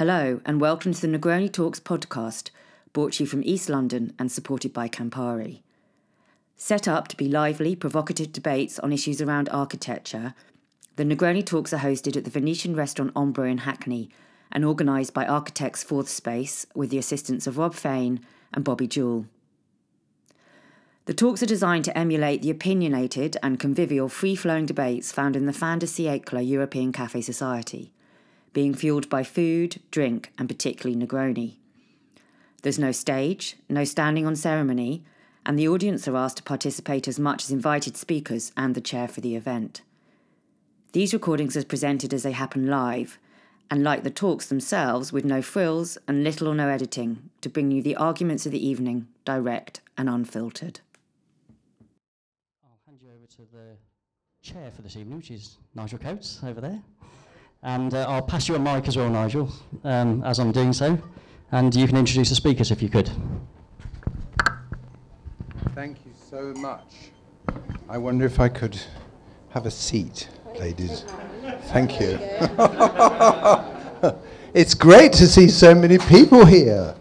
Hello, and welcome to the Negroni Talks podcast, brought to you from East London and supported by Campari. Set up to be lively, provocative debates on issues around architecture, the Negroni Talks are hosted at the Venetian restaurant Ombra in Hackney and organised by Architects Fourth Space with the assistance of Rob Fain and Bobby Jewell. The talks are designed to emulate the opinionated and convivial free flowing debates found in the fin de siècle European Cafe Society, being fueled by food, drink, and particularly Negroni. There's no stage, no standing on ceremony, and the audience are asked to participate as much as invited speakers and the chair for the event. These recordings are presented as they happen live, and like the talks themselves, with no frills and little or no editing, to bring you the arguments of the evening, direct and unfiltered. I'll hand you over to the chair for this evening, which is Nigel Coates over there. And uh, I'll pass you a mic as well, Nigel, um, as I'm doing so. And you can introduce the speakers if you could. Thank you so much. I wonder if I could have a seat, ladies. Thank you. it's great to see so many people here.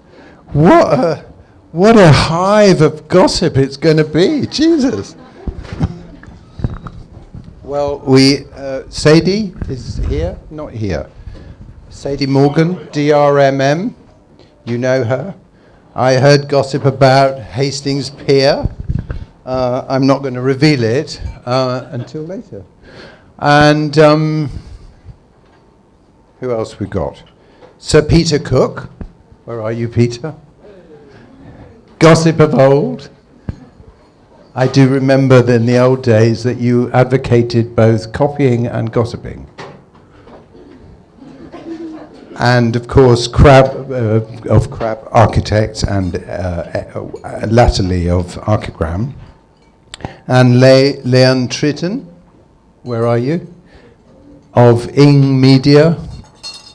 What a what a hive of gossip it's going to be. Jesus. Well, we uh, Sadie is here, not here. Sadie Morgan, DRMM. You know her. I heard gossip about Hastings Pier. Uh, I'm not going to reveal it uh, until later. And um, who else we got? Sir Peter Cook. Where are you, Peter? Gossip of old. I do remember that in the old days that you advocated both copying and gossiping. And of course, Crab uh, of Crab Architects and uh, uh, latterly of Archigram. And Le- Leanne Tritton, where are you? Of Ing Media,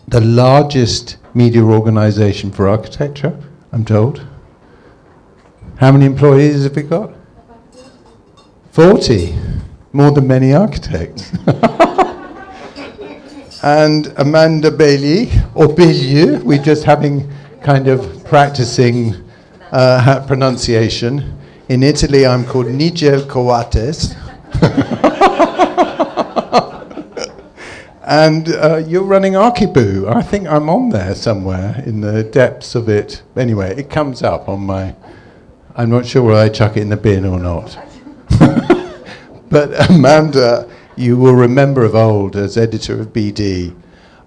the largest media organization for architecture, I'm told. How many employees have we got? 40, more than many architects. and Amanda Baillieu, or Bailey, we're just having kind of practicing uh, pronunciation. In Italy, I'm called Nigel Coates. and uh, you're running Archiboo. I think I'm on there somewhere in the depths of it. Anyway, it comes up on my. I'm not sure whether I chuck it in the bin or not. But Amanda, you will remember of old as editor of BD,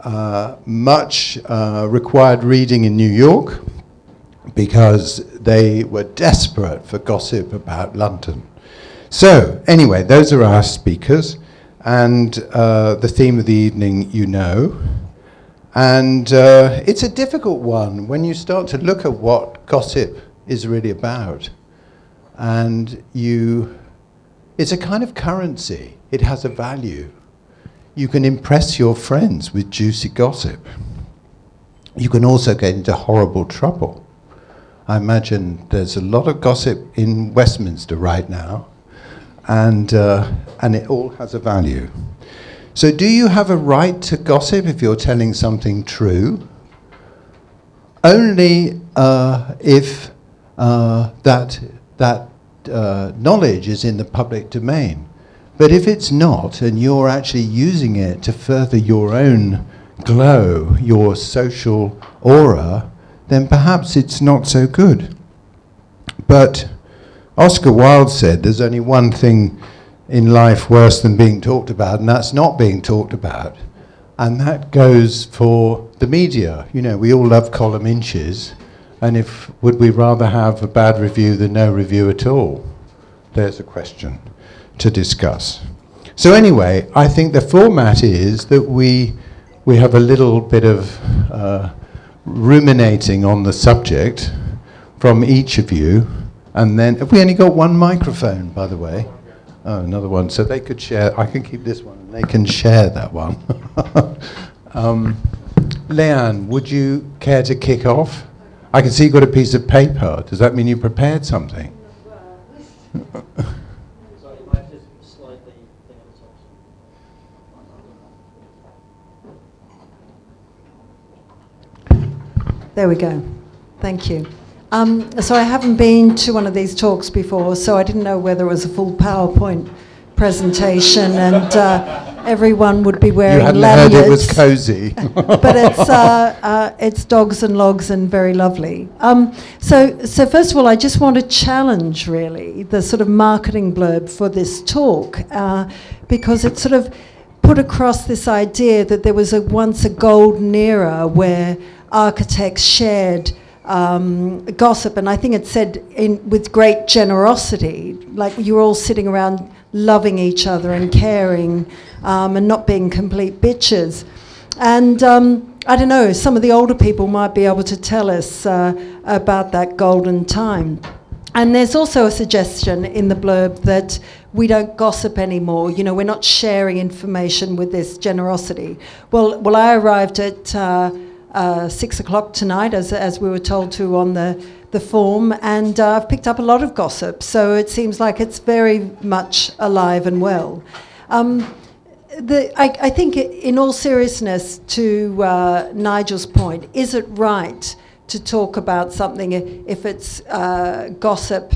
uh, much uh, required reading in New York because they were desperate for gossip about London. So, anyway, those are our speakers, and uh, the theme of the evening you know. And uh, it's a difficult one when you start to look at what gossip is really about. And you, it's a kind of currency, it has a value. You can impress your friends with juicy gossip. You can also get into horrible trouble. I imagine there's a lot of gossip in Westminster right now, and, uh, and it all has a value. So, do you have a right to gossip if you're telling something true? Only uh, if uh, that, that uh, knowledge is in the public domain. But if it's not, and you're actually using it to further your own glow, your social aura, then perhaps it's not so good. But Oscar Wilde said there's only one thing in life worse than being talked about, and that's not being talked about. And that goes for the media. You know, we all love column inches, and if would we rather have a bad review than no review at all? There's a question to discuss. So anyway, I think the format is that we we have a little bit of uh, ruminating on the subject from each of you, and then have we only got one microphone, by the way? Oh, another one. So they could share. I can keep this one, and they can share that one. um, Leanne, would you care to kick off? I can see you've got a piece of paper. Does that mean you prepared something? There we go. Thank you. Um, so I haven't been to one of these talks before, so I didn't know whether it was a full PowerPoint presentation and uh, everyone would be wearing You hadn't lanyards. heard it was cosy. but it's uh, uh, it's dogs and logs and very lovely. Um, so so first of all, I just want to challenge really the sort of marketing blurb for this talk uh, because it sort of put across this idea that there was a once a golden era where architects shared. Um, gossip, and I think it said in, with great generosity, like you're all sitting around loving each other and caring um, and not being complete bitches. And um, I don't know, some of the older people might be able to tell us uh, about that golden time. And there's also a suggestion in the blurb that we don't gossip anymore. You know, we're not sharing information with this generosity. Well, well, I arrived at uh, uh, six o'clock tonight, as, as we were told to on the, the form, and uh, I've picked up a lot of gossip. So it seems like it's very much alive and well. Um, the, I, I, think, in all seriousness, to uh, Nigel's point, is it right to talk about something if it's uh, gossip,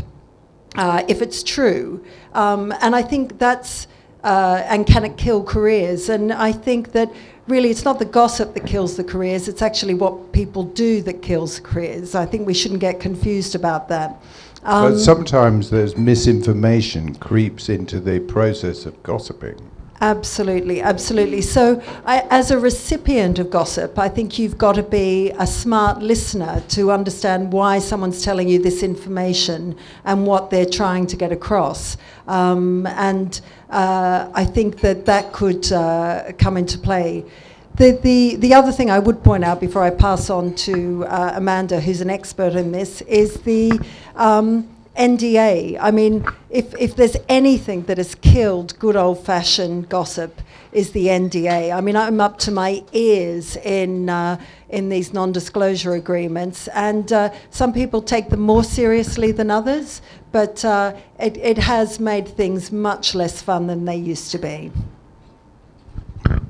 uh, if it's true? Um, and I think that's, uh, and can it kill careers? And I think that really it's not the gossip that kills the careers, it's actually what people do that kills careers. I think we shouldn't get confused about that. Um, but sometimes there's misinformation creeps into the process of gossiping. Absolutely, absolutely. So, I, as a recipient of gossip, I think you've got to be a smart listener to understand why someone's telling you this information and what they're trying to get across. Um, and uh, I think that that could uh, come into play. The, the, the other thing I would point out before I pass on to uh, Amanda, who's an expert in this, is the um, NDA. I mean, if, if there's anything that has killed good old fashioned gossip, is the NDA. I mean, I'm up to my ears in, uh, in these non disclosure agreements, and uh, some people take them more seriously than others, but uh, it, it has made things much less fun than they used to be.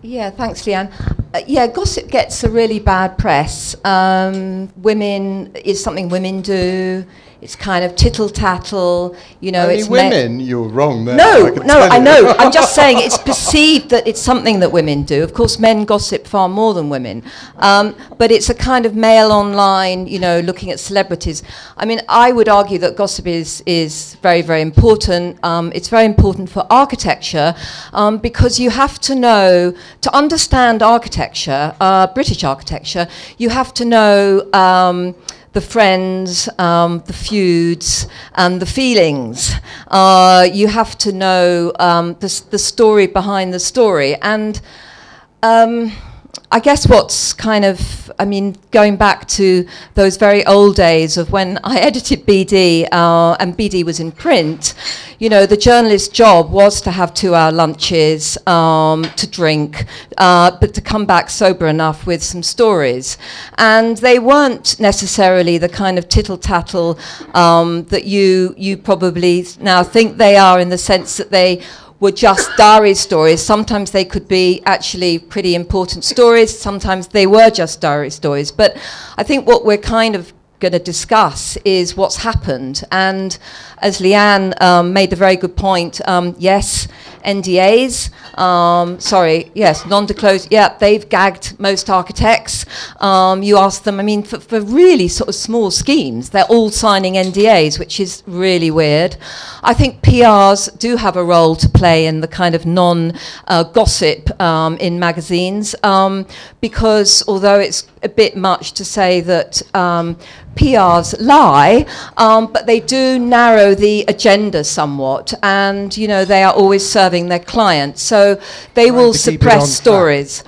Yeah, thanks, Leanne. Uh, yeah, gossip gets a really bad press. Um, women is something women do. It's kind of tittle tattle, you know. Only it's women. Me- you're wrong there. No, I no, I know. I'm just saying it's perceived that it's something that women do. Of course, men gossip far more than women, um, but it's a kind of male online, you know, looking at celebrities. I mean, I would argue that gossip is is very, very important. Um, it's very important for architecture um, because you have to know to understand architecture, uh, British architecture. You have to know um, the friends, um, the feuds, and the feelings. Uh, you have to know um, the, the, story behind the story. And um, I guess what's kind of, I mean, going back to those very old days of when I edited BD uh, and BD was in print, you know, the journalist's job was to have two hour lunches, um, to drink, uh, but to come back sober enough with some stories. And they weren't necessarily the kind of tittle tattle um, that you, you probably now think they are in the sense that they were just diary stories. Sometimes they could be actually pretty important stories. Sometimes they were just diary stories. But I think what we're kind of going to discuss is what's happened. And as Leanne um, made the very good point, um, yes, NDAs. Um, sorry, yes, non-disclosed. Yeah, they've gagged most architects. Um, you ask them. I mean, for, for, really sort of small schemes, they're all signing NDAs, which is really weird. I think PRs do have a role to play in the kind of non-gossip uh, um, in magazines, um, because although it's a bit much to say that um, PRs lie, um, but they do narrow the agenda somewhat, and you know they are always serving their clients, so they Trying will suppress stories.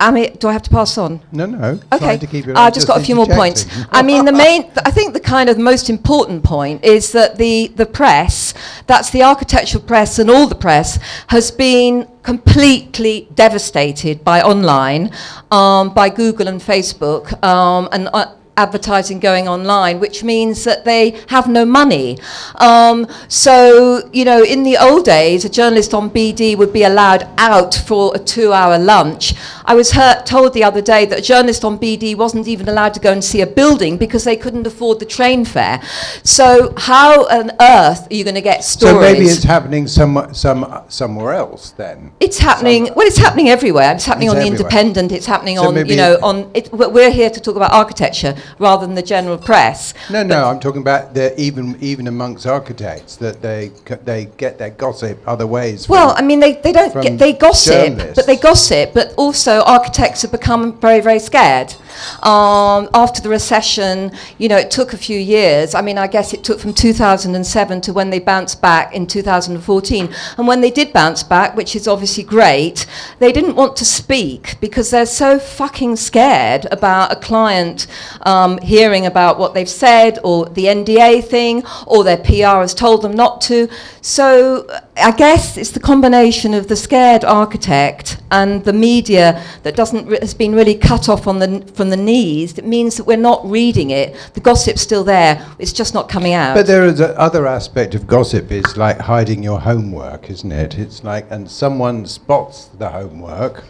I mean, do I have to pass on? No, no. Okay. I've just got a few more points. I mean, the main, I think the kind of most important point is that the, the press, that's the architectural press and all the press, has been completely devastated by online, um, by Google and Facebook, um, and uh, advertising going online, which means that they have no money. Um, so, you know, in the old days, a journalist on BD would be allowed out for a two hour lunch. I was heard, told the other day that a journalist on BD wasn't even allowed to go and see a building because they couldn't afford the train fare. So how on earth are you going to get stories? So maybe it's happening some, some, somewhere else then. It's happening. Well, it's happening everywhere. It's happening It's on the. Independent. It's happening So on you know on. It, we're here to talk about architecture rather than the general press. No, no, I'm talking about the, even even amongst architects that they they get their gossip other ways. Well, I mean, they, they don't get, they gossip, but they gossip, but also architects have become very, very scared. Um, after the recession, you know, it took a few years. I mean, I guess it took from 2007 to when they bounced back in 2014. And when they did bounce back, which is obviously great, they didn't want to speak because they're so fucking scared about a client um, hearing about what they've said or the NDA thing or their PR has told them not to. So I guess it's the combination of the scared architect and the media that doesn't has been really cut off on the from the knees. It means that we're not reading it. The gossip's still there. It's just not coming out. But there is a other aspect of gossip is like hiding your homework, isn't it? It's like, and someone spots the homework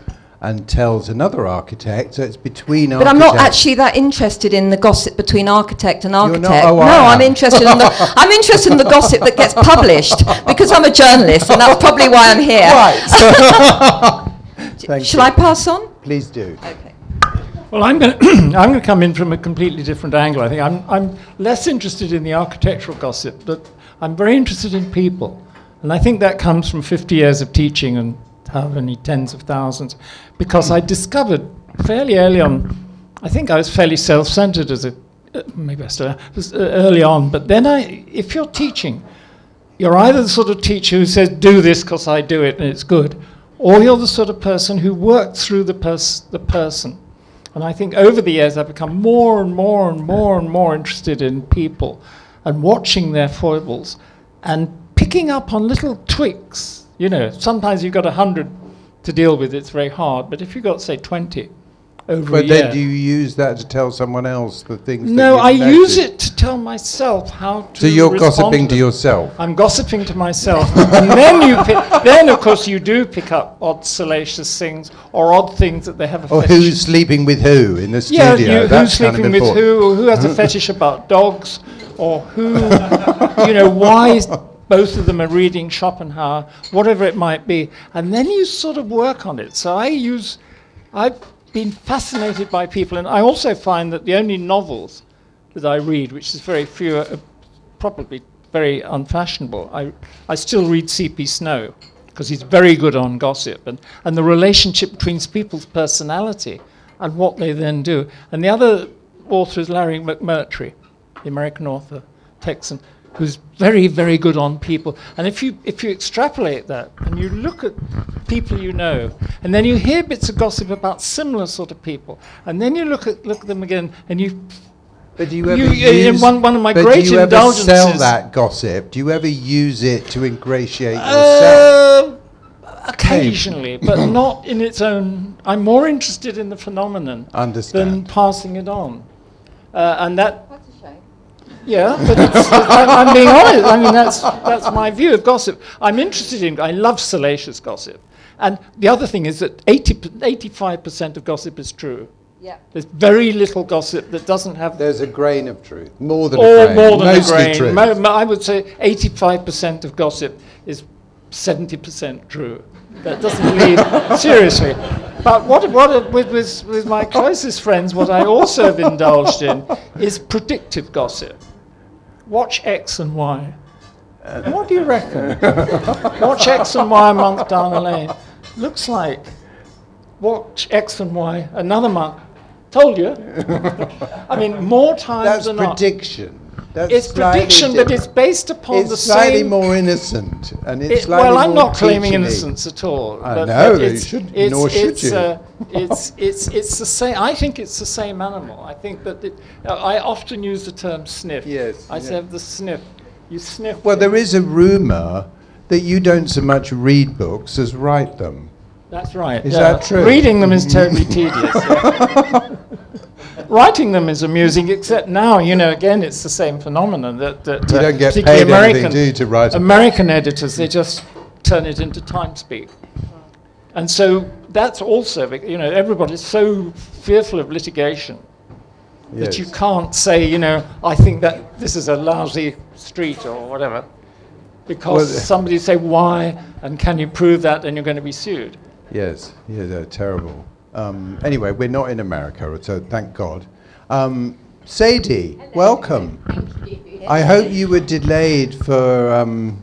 and tells another architect, so it's between But I'm not actually that interested in the gossip between architect and You're architect. not? Oh, no, I I'm interested in the I'm interested in the gossip that gets published because I'm a journalist and that's probably why I'm here. Thank Shall you. I pass on? Please do. Okay. Well, I'm going to I'm going to come in from a completely different angle. I think I'm I'm less interested in the architectural gossip, but I'm very interested in people, and I think that comes from 50 years of teaching and how many tens of thousands, because I discovered fairly early on. I think I was fairly self-centered as a uh, maybe I still was, uh, early on, but then I if you're teaching, you're either the sort of teacher who says, do this because I do it and it's good, or you're the sort of person who works through the, pers- the person. And I think over the years I've become more and more and more and more interested in people and watching their foibles and picking up on little tweaks. You know, sometimes you've got a hundred to deal with, it's very hard, but if you've got, say, 20 over But a year. But then do you use that to tell someone else the things that no, I use it to tell myself how to. So you're gossiping to them. yourself. I'm gossiping to myself. and then you pick, then of course you do pick up odd salacious things or odd things that they have a Or fetish. who's sleeping with who in the yeah, studio? you, That's who's kind of sleeping with who, or who has a fetish about dogs, or who, you know, why is both of them are reading Schopenhauer, whatever it might be, and then you sort of work on it. So I use, I've been fascinated by people, and I also find that the only novels that I read, which is very few, are probably very unfashionable. I, I still read C.P. Snow because he's very good on gossip and, and the relationship between people's personality and what they then do. And the other author is Larry McMurtry, the American author, Texan, who's very, very good on people. And if you, if you extrapolate that and you look at people you know, and then you hear bits of gossip about similar sort of people, and then you look at, look at them again and you But do you You- ever in use, one- one of my but great do you ever sell that gossip? Do you ever use it to ingratiate yourself? Uh, occasionally, but not in its own. I'm more interested in the phenomenon than passing it on. Uh, and that, That's a shame. Yeah, but it's, I, I'm being honest. I mean, that's, that's my view of gossip. I'm interested in, I love salacious gossip. And the other thing is that 80, 85% of gossip is true. Yeah. There's very little gossip that doesn't have There's a grain of truth, more than or a grain, more than mostly a grain. truth. Mo- mo- I would say 85% of gossip is 70% true. That doesn't leave seriously. But what, what with, with, with my closest friends, what I also have indulged in is predictive gossip. Watch X and Y. What do you reckon? Watch X and Y a month down the lane. Looks like watch X and Y another month. Told you. I mean, more times That's than not. That's It's prediction, but different. it's based upon the science. it's the slightly same. more innocent, and it's it- well, I'm not claiming innocence at all. I but- know, you it's- should- it's- nor should it's, you. uh, it's it's it's the same. I think it's the same animal. I think that it, uh, I often use the term sniff. Yes, I yeah. say the sniff. You sniff. Well, there is a rumour that you don't so much read books as write them. That's right. Is yeah. that true? Reading them is terribly tedious. yeah. Writing them is amusing, except now, you know, again, it's the same phenomenon that, that You uh, don't get paid anything, American, do you, to write? American editors, they just turn it into time speak. And so that's also, you know, everybody's so fearful of litigation that you can't say, you know, I think that this is a lousy street or whatever, because Well, somebody say why and can you prove that, and you're going to be sued. Yes, yeah, they're terrible. Um, anyway, we're not in America, so thank God. Um, Sadie, welcome. I hope you were delayed for um,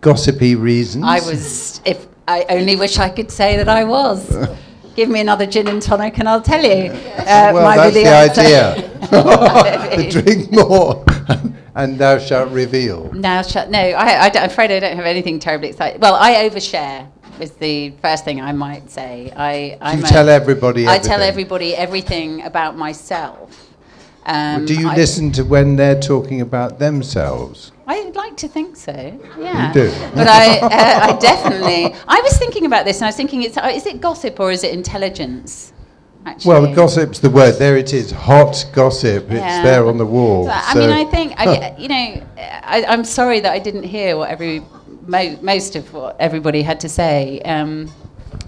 gossipy reasons. I was, if I only wish I could say that I was. Give me another gin and tonic and I'll tell you. Uh, well, my that's really the answer- idea. Drink more, and thou shalt reveal. Now, shut. No, I, I don't, I'm afraid I don't have anything terribly exciting. Well, I overshare. Is the first thing I might say. I I'm you a- tell everybody I tell everything. everybody everything about myself. Um, Do you I- listen to when they're talking about themselves? I'd like to think so. Yeah. do? But I, uh, I definitely. I was thinking about this, and I was thinking, it's, uh, is it gossip or is it intelligence? Actually. Well, gossip's the word. There it is. Hot gossip. It's there on the wall. So, I mean, I think, I, you know, I, I'm sorry that I didn't hear what every, mo- most of what everybody had to say. Um,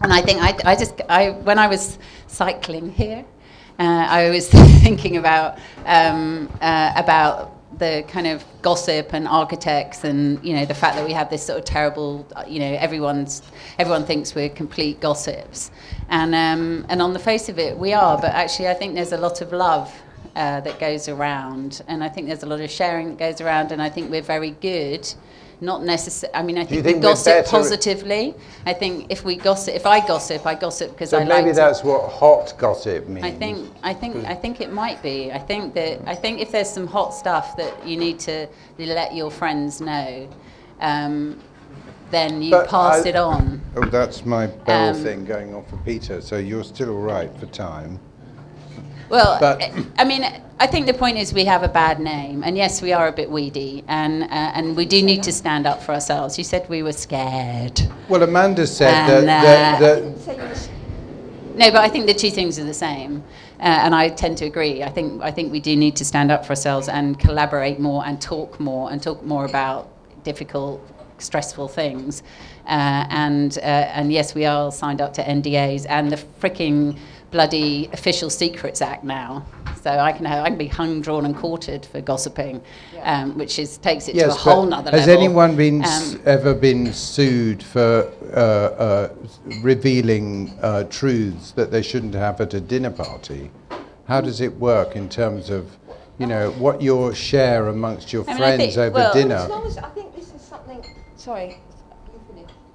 and I think I, I just, I, when I was cycling here, uh, I was thinking about, um, uh, about the kind of gossip and architects and you know the fact that we have this sort of terrible uh, you know everyone's everyone thinks we're complete gossips and um, and on the face of it we are but actually I think there's a lot of love uh, that goes around, and I think there's a lot of sharing that goes around, and I think we're very good. Not necessarily. I mean, I you think, think we gossip positively. I think if we gossip, if I gossip, I gossip because So I maybe like. to- that's what hot gossip means. I think, I think, I think it might be. I think that, I think if there's some hot stuff that you need to let your friends know, um, then you But pass I- it on. Oh, that's my bell Um, thing going on for Peter. So you're still all right for time. Well, But- I- I mean, I think the point is we have a bad name, and yes, we are a bit weedy, and uh, and we do need to stand up for ourselves. You said we were scared. Well, Amanda said And, that, that, uh, that No, but I think the two things are the same, uh, and I tend to agree. I think I think we do need to stand up for ourselves and collaborate more and talk more and talk more about difficult, stressful things. Uh, and uh, and yes, we are signed up to NDAs and the freaking bloody Official Secrets Act now. So I can have, I can be hung, drawn, and quartered for gossiping, um, which is takes it to a whole but nother has level. anyone been s- Um, ever been sued for uh, uh, revealing uh, truths that they shouldn't have at a dinner party? How does it work in terms of, you know, what your share amongst your I mean, friends think- over well- dinner? As long as I think this is something. Sorry, you finish.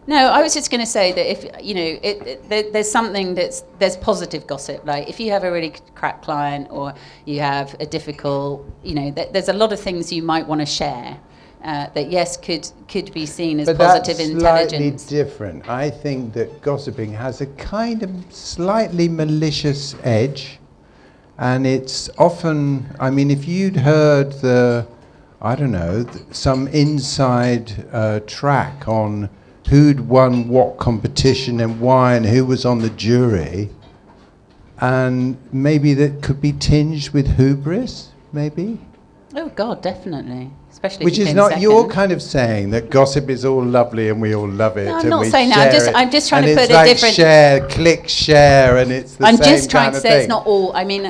No, I was just going to say that if you know, it, it, there, there's something that's there's positive gossip. Like if you have a really crap client or you have a difficult, you know, th- there's a lot of things you might want to share. Uh, that yes could could be seen as But positive that's intelligence. slightly different. I think that gossiping has a kind of slightly malicious edge, and it's often. I mean, if you'd heard the, I don't know, th- some inside uh, track on who'd won what competition and why, and who was on the jury, and maybe that could be tinged with hubris, maybe. Oh God, definitely, especially. Which is not you're kind of saying that gossip is all lovely and we all love it. No, I'm not saying that. I'm just- I'm just trying to put a different- share, click, share, and it's the I'm same just trying kind to say thing. it's not all. I mean,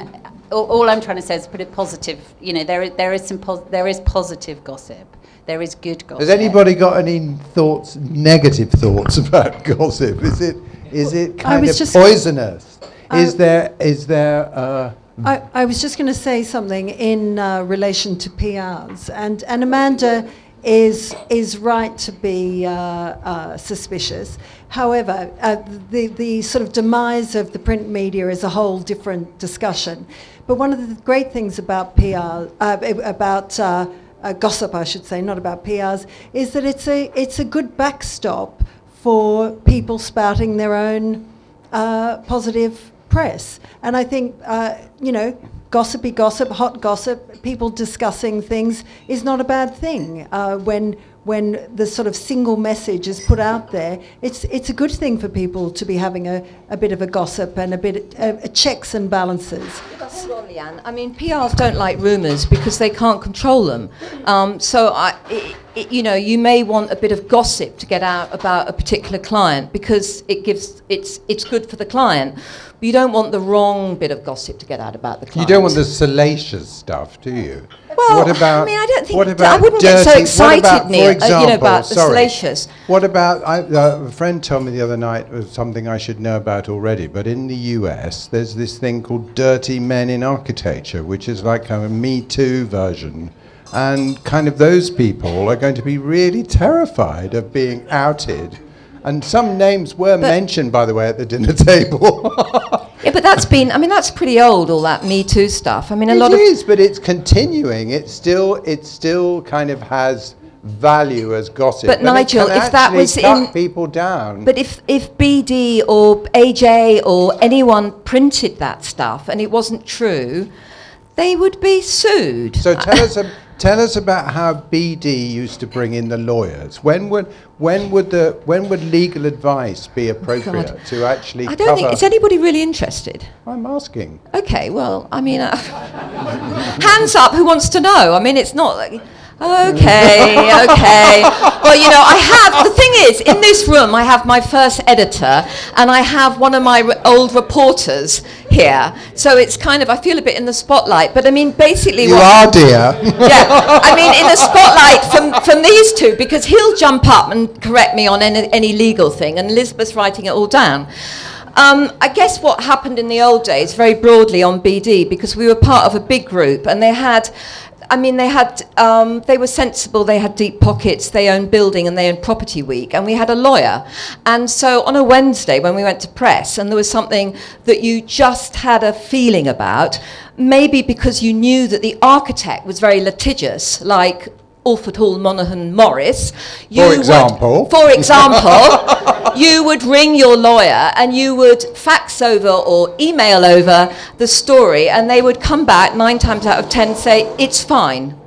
all, all I'm trying to say is put it positive. You know, there is, there is some pos- there is positive gossip. There is good gossip. Has anybody got any thoughts, negative thoughts about gossip? Is it is it kind of just- poisonous? is there is there uh, I, I was just going to say something in uh, relation to PRs, and, and Amanda is is right to be uh, uh, suspicious. However, uh, the the sort of demise of the print media is a whole different discussion. But one of the great things about PR, uh, about uh, gossip, I should say, not about PRs, is that it's a it's a good backstop for people spouting their own uh, positive press. And I think, uh, you know, gossipy gossip, hot gossip, people discussing things is not a bad thing uh, when, when the sort of single message is put out there, it's, it's a good thing for people to be having a, a bit of a gossip and a bit uh, checks and balances. Hold on, Leanne. I mean, PRs don't like rumours because they can't control them. Um, so, I, it, it, you know, you may want a bit of gossip to get out about a particular client because it gives it's it's good for the client. But you don't want the wrong bit of gossip to get out about the client. You don't want the salacious stuff, do you? Well, what about, I mean, I don't think what I wouldn't get so excited, about, Neil, for uh, you know, example, about the sorry, salacious. What about, I, uh, a friend told me the other night was something I should know about already, but in the US, there's this thing called dirty men in architecture, which is like a Me Too version. And kind of those people are going to be really terrified of being outed. And some names were mentioned, by the way, at the dinner table. Yeah, but that's been. I mean, that's pretty old. All that Me Too stuff. I mean, a It lot of is, but it's continuing. It still, it still kind of has value as gossip. But and Nigel, if that was in- people down. But if, if BD or AJ or anyone printed that stuff and it wasn't true, they would be sued. so tell us, ab- tell us about how BD used to bring in the lawyers. When would, when would the, when would legal advice be appropriate to actually I don't think is anybody really interested. I'm asking. Okay, well, I mean, uh, hands up, who wants to know? I mean, it's not like. Okay, okay. Well, you know, I have, the thing is, in this room, I have my first editor and I have one of my re- old reporters here. So it's kind of, I feel a bit in the spotlight. But I mean, basically, You are, dear. yeah, I mean, in the spotlight from, from these two, because he'll jump up and correct me on any, any legal thing, and Elizabeth's writing it all down. Um, I guess what happened in the old days, very broadly on BD, because we were part of a big group, and they had. I mean, they had, um, they were sensible, they had deep pockets, they owned building and they owned property week, and we had a lawyer. And so on a Wednesday when we went to press and there was something that you just had a feeling about, maybe because you knew that the architect was very litigious, like Allford Hall, Monaghan, Morris. you would- example. for example, you would ring your lawyer and you would fax over or email over the story, and they would come back nine times out of ten say, it's fine.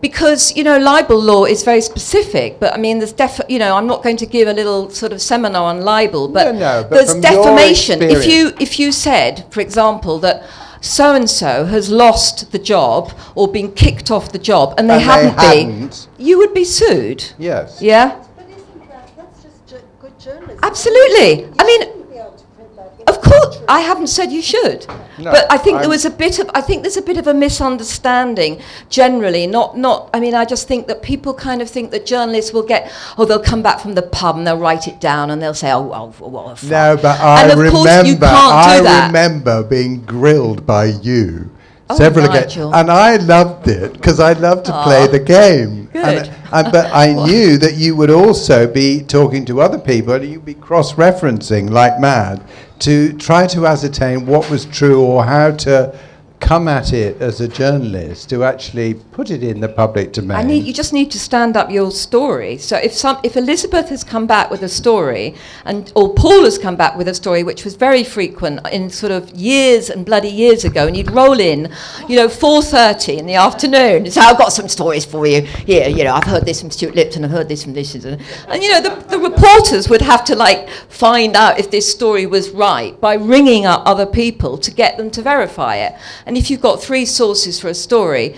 Because, you know, libel law is very specific, but I mean, there's def, you know, I'm not going to give a little sort of seminar on libel, but, No, no, but there's defamation. If you, if you said, for example, that so and so has lost the job or been kicked off the job and they And they hadn't been, hadn't. you would be sued. Yes. Yeah? But isn't that, that's just ju- good journalism. Absolutely. I mean, shouldn't be able to print that in Of course, I haven't said you should, No, but I think there I'm- was a bit of. I think there's a bit of a misunderstanding generally. Not, not. I mean, I just think that people kind of think that journalists will get. Oh, they'll come back from the pub and they'll write it down and they'll say, oh, well, well fine. No, but I and of remember. course you can't I do that. remember being grilled by you Oh, several Nigel. again, and I loved it because I loved to play the game. Good. And, but I knew that you would also be talking to other people, and you'd be cross-referencing like mad to try to ascertain what was true or how to come at it as a journalist to actually put it in the public domain. I need, you just need to stand up your story. So if some, if Elizabeth has come back with a story, and or Paul has come back with a story, which was very frequent in sort of years and bloody years ago, and you'd roll in, you know, 4:30 in the afternoon. So I've got some stories for you. Here, you know, I've heard this from Stuart Lipton, I've heard this from this, and, and you know, the, the reporters would have to like find out if this story was right by ringing up other people to get them to verify it. And if you've got three sources for a story,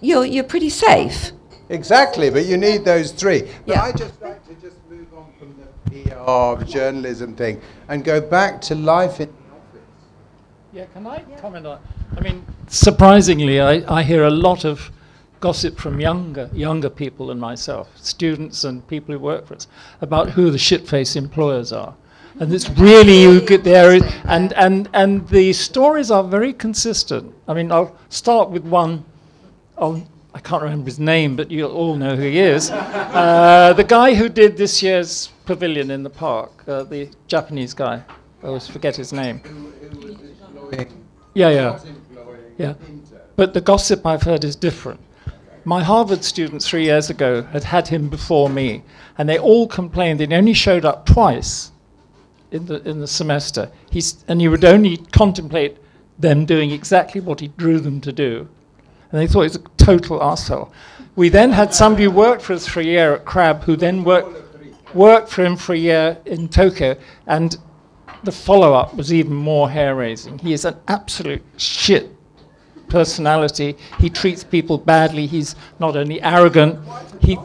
you're, you're pretty safe. Exactly, but you need those three. But Yeah. I just like to just move on from the PR of journalism thing and go back to life in the office. Yeah, can I comment on? I mean, surprisingly, I, I hear a lot of gossip from younger younger people than myself, students and people who work for us, about who the shit-faced employers are. And it's really you get there, and, and, and the stories are very consistent. I mean, I'll start with one. I'll, I can't remember his name, but you'll all know who he is. Uh, the guy who did this year's pavilion in the park, uh, the Japanese guy. I always forget his name. Yeah, yeah. Yeah. But the gossip I've heard is different. My Harvard students three years ago had had him before me, and they all complained that he only showed up twice in the, in the semester. He's, and he would only contemplate them doing exactly what he drew them to do. And they thought he was a total arsehole. We then had somebody who worked for us for a year at Crab, who then worked worked for him for a year in Tokyo, and the follow-up was even more hair-raising. He is an absolute shit personality. He treats people badly. He's not only arrogant, he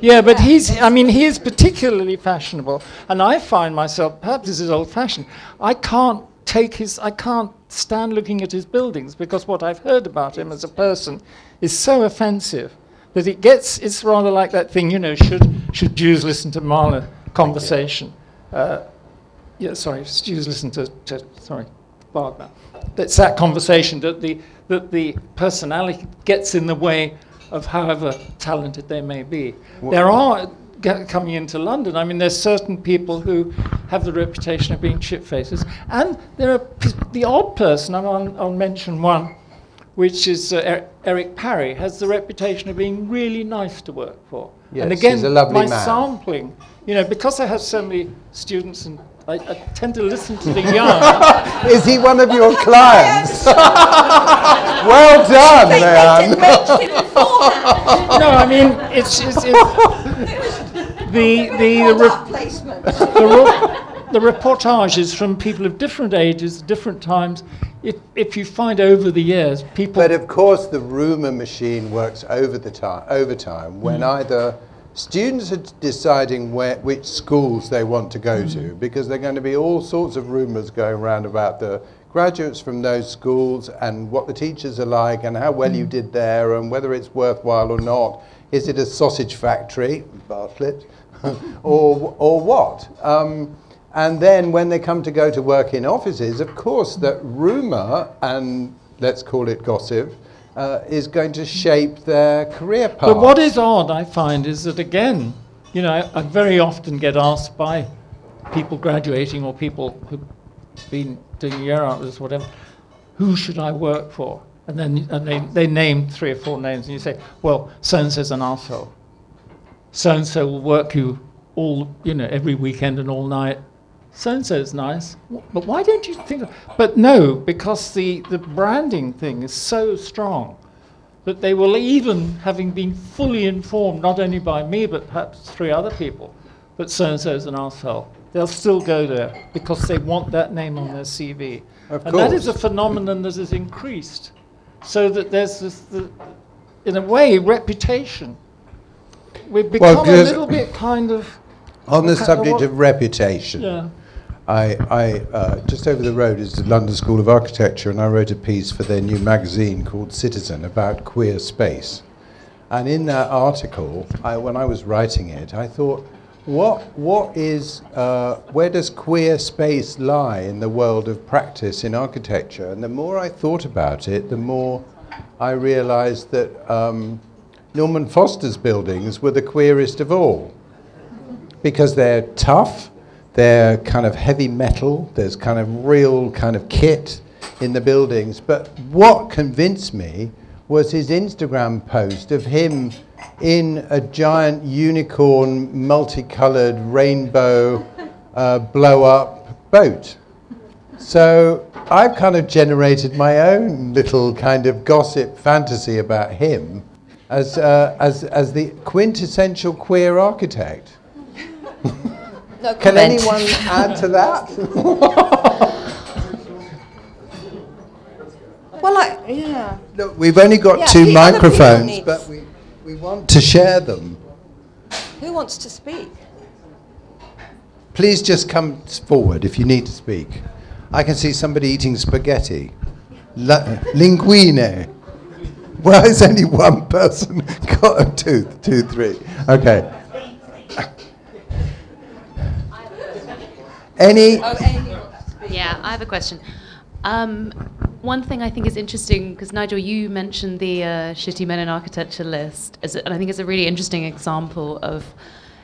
yeah, but he's, I mean, he is particularly fashionable. And I find myself, perhaps this is old fashioned, I can't take his, I can't stand looking at his buildings because what I've heard about him as a person is so offensive that it gets, it's rather like that thing, you know, should, should Jews listen to Mahler conversation? Uh, yeah, sorry, Jews listen to, to sorry, Wagner. It's that conversation that the, that the personality gets in the way of however talented they may be. There are coming into London. I mean, there's certain people who have the reputation of being chip faces, and there are the odd person. I'll, I'll mention one, which is uh, er- Eric Parry, has the reputation of being really nice to work for. Yes, and again, he's a lovely my man. sampling, you know, because I have so many students and I, I tend to listen to the young. Is he one of your clients? well done, man. no, I mean it's, it's, it's the the the, re- the, re- the reportages from people of different ages, different times. If if you find over the years people, But of course, the rumour machine works over the time, over time when mm. either students are deciding where, which schools they want to go to, because there are going to be all sorts of rumours going around about the graduates from those schools and what the teachers are like and how well you did there and whether it's worthwhile or not. Is it a sausage factory, Bartlett, or, or what? Um, and then when they come to go to work in offices, of course, that rumour and let's call it gossip uh, is going to shape their career path. but what is odd, I find, is that again, you know, I, I very often get asked by people graduating or people who've been doing year outers, whatever, who should I work for? And then and they, they name three or four names, and you say, well, so and so's an arsehole. So and so will work you all, you know, every weekend and all night. So and so's nice, but why don't you think? Of, but no, because the, the branding thing is so strong that they will even, having been fully informed, not only by me but perhaps three other people, that so and so's an asshole, they'll still go there because they want that name on their CV. Of and that is a phenomenon that has increased, so that there's this, the, in a way, reputation. We've become a little bit kind of. On the subject what- of reputation, Yeah. I, I uh, just over the road is the London School of Architecture, and I wrote a piece for their new magazine called Citizen about queer space. And in that article, I, when I was writing it, I thought, what, what is, uh, where does queer space lie in the world of practice in architecture? And the more I thought about it, the more I realised that um, Norman Foster's buildings were the queerest of all because they're tough, they're kind of heavy metal, there's kind of real kind of kit in the buildings. But what convinced me was his Instagram post of him in a giant unicorn, multicolored rainbow uh, blow up boat. So I've kind of generated my own little kind of gossip fantasy about him as, uh, as, as the quintessential queer architect. No Can comment. anyone add to that? Well, I, yeah. Look, we've only got Yeah, two the other people microphones, but we, we want to share them. Who wants to speak? Please just come s- forward if you need to speak. I can see somebody eating spaghetti. La- linguine. Why it's only one person got a tooth. Two, three. Okay. Any? Yeah, I have a question. Um, one thing I think is interesting because Nigel, you mentioned the uh, shitty men in architecture list, as and I think it's a really interesting example of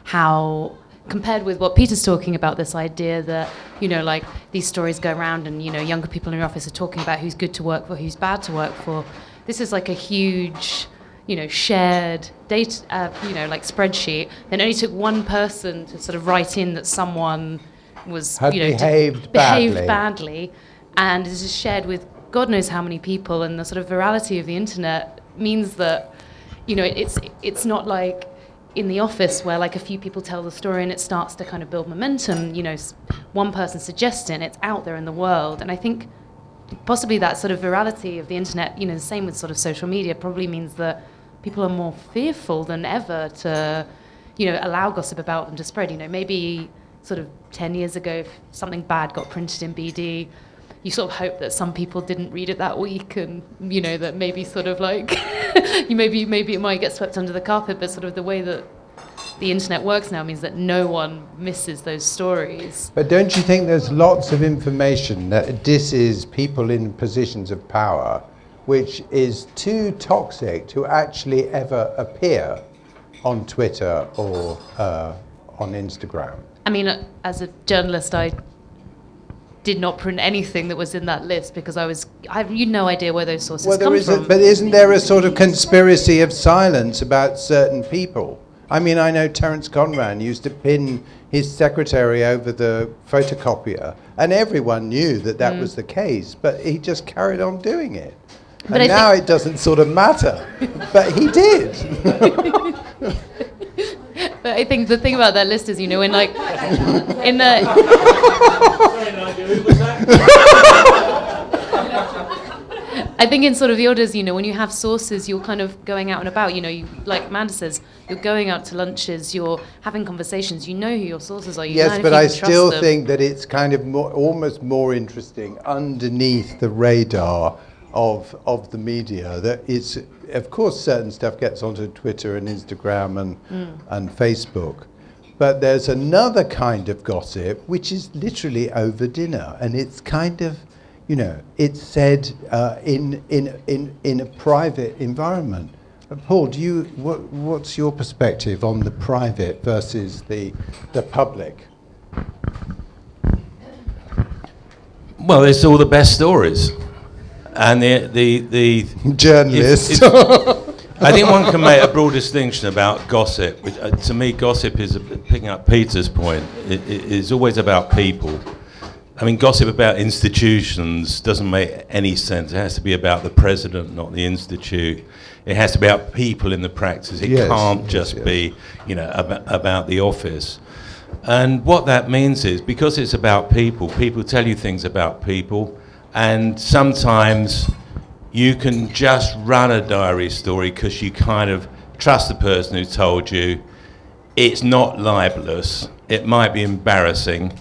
how, compared with what Peter's talking about, this idea that you know, like these stories go around, and you know, younger people in your office are talking about who's good to work for, who's bad to work for. This is like a huge you know, shared data, uh, you know, like spreadsheet. Then it only took one person to sort of write in that someone was, Had you know, behaved behaved badly. badly, and is shared with God knows how many people, and the sort of virality of the internet means that you know, it's it's not like in the office where like a few people tell the story and it starts to kind of build momentum. You know, one person suggesting it's out there in the world, and I think possibly that sort of virality of the internet. You know, the same with sort of social media probably means that people are more fearful than ever to, you know, allow gossip about them to spread. You know, maybe sort of ten years ago, if something bad got printed in BD you sort of hope that some people didn't read it that week and you know that maybe sort of like you maybe maybe it might get swept under the carpet but sort of the way that the internet works now means that no one misses those stories But don't you think there's lots of information that disses people in positions of power, which is too toxic to actually ever appear on Twitter or uh, on Instagram? I mean as a journalist i did not print anything that was in that list because i was i have you no idea where those sources Well, come is, a, from but isn't there a sort of conspiracy of silence about certain people? I mean, I know Terence Conran used to pin his secretary over the photocopier, and everyone knew that that was the case, but he just carried on doing it. Mm. But and I now it doesn't sort of matter, but he did. but i think the thing about that list is you know when like in the I think in sort of the orders, you know, when you have sources, you're kind of going out and about. You know, you, like Amanda says, you're going out to lunches, you're having conversations. You know who your sources are. You yes, but I still them. think that it's kind of more, almost more interesting underneath the radar of of the media. That it's, of course, certain stuff gets onto Twitter and Instagram and Mm. and Facebook, but there's another kind of gossip which is literally over dinner, and it's kind of, you know, it's said uh, in in in in a private environment. Uh, Paul, do you what, what's your perspective on the private versus the the public? Well, it's all the best stories, and the the the Journalist. if- if- I think one can make a broad distinction about gossip. Which, uh, to me, gossip is a, picking up Peter's point. It, it is always about people. I mean, gossip about institutions doesn't make any sense. It has to be about the president, not the institute. It has to be about people in the practice. It Yes, can't yes, just yes. be, you know, about, about the office. And what that means is because it's about people, people tell you things about people, and sometimes you can just run a diary story because you kind of trust the person who told you. It's not libelous. It might be embarrassing,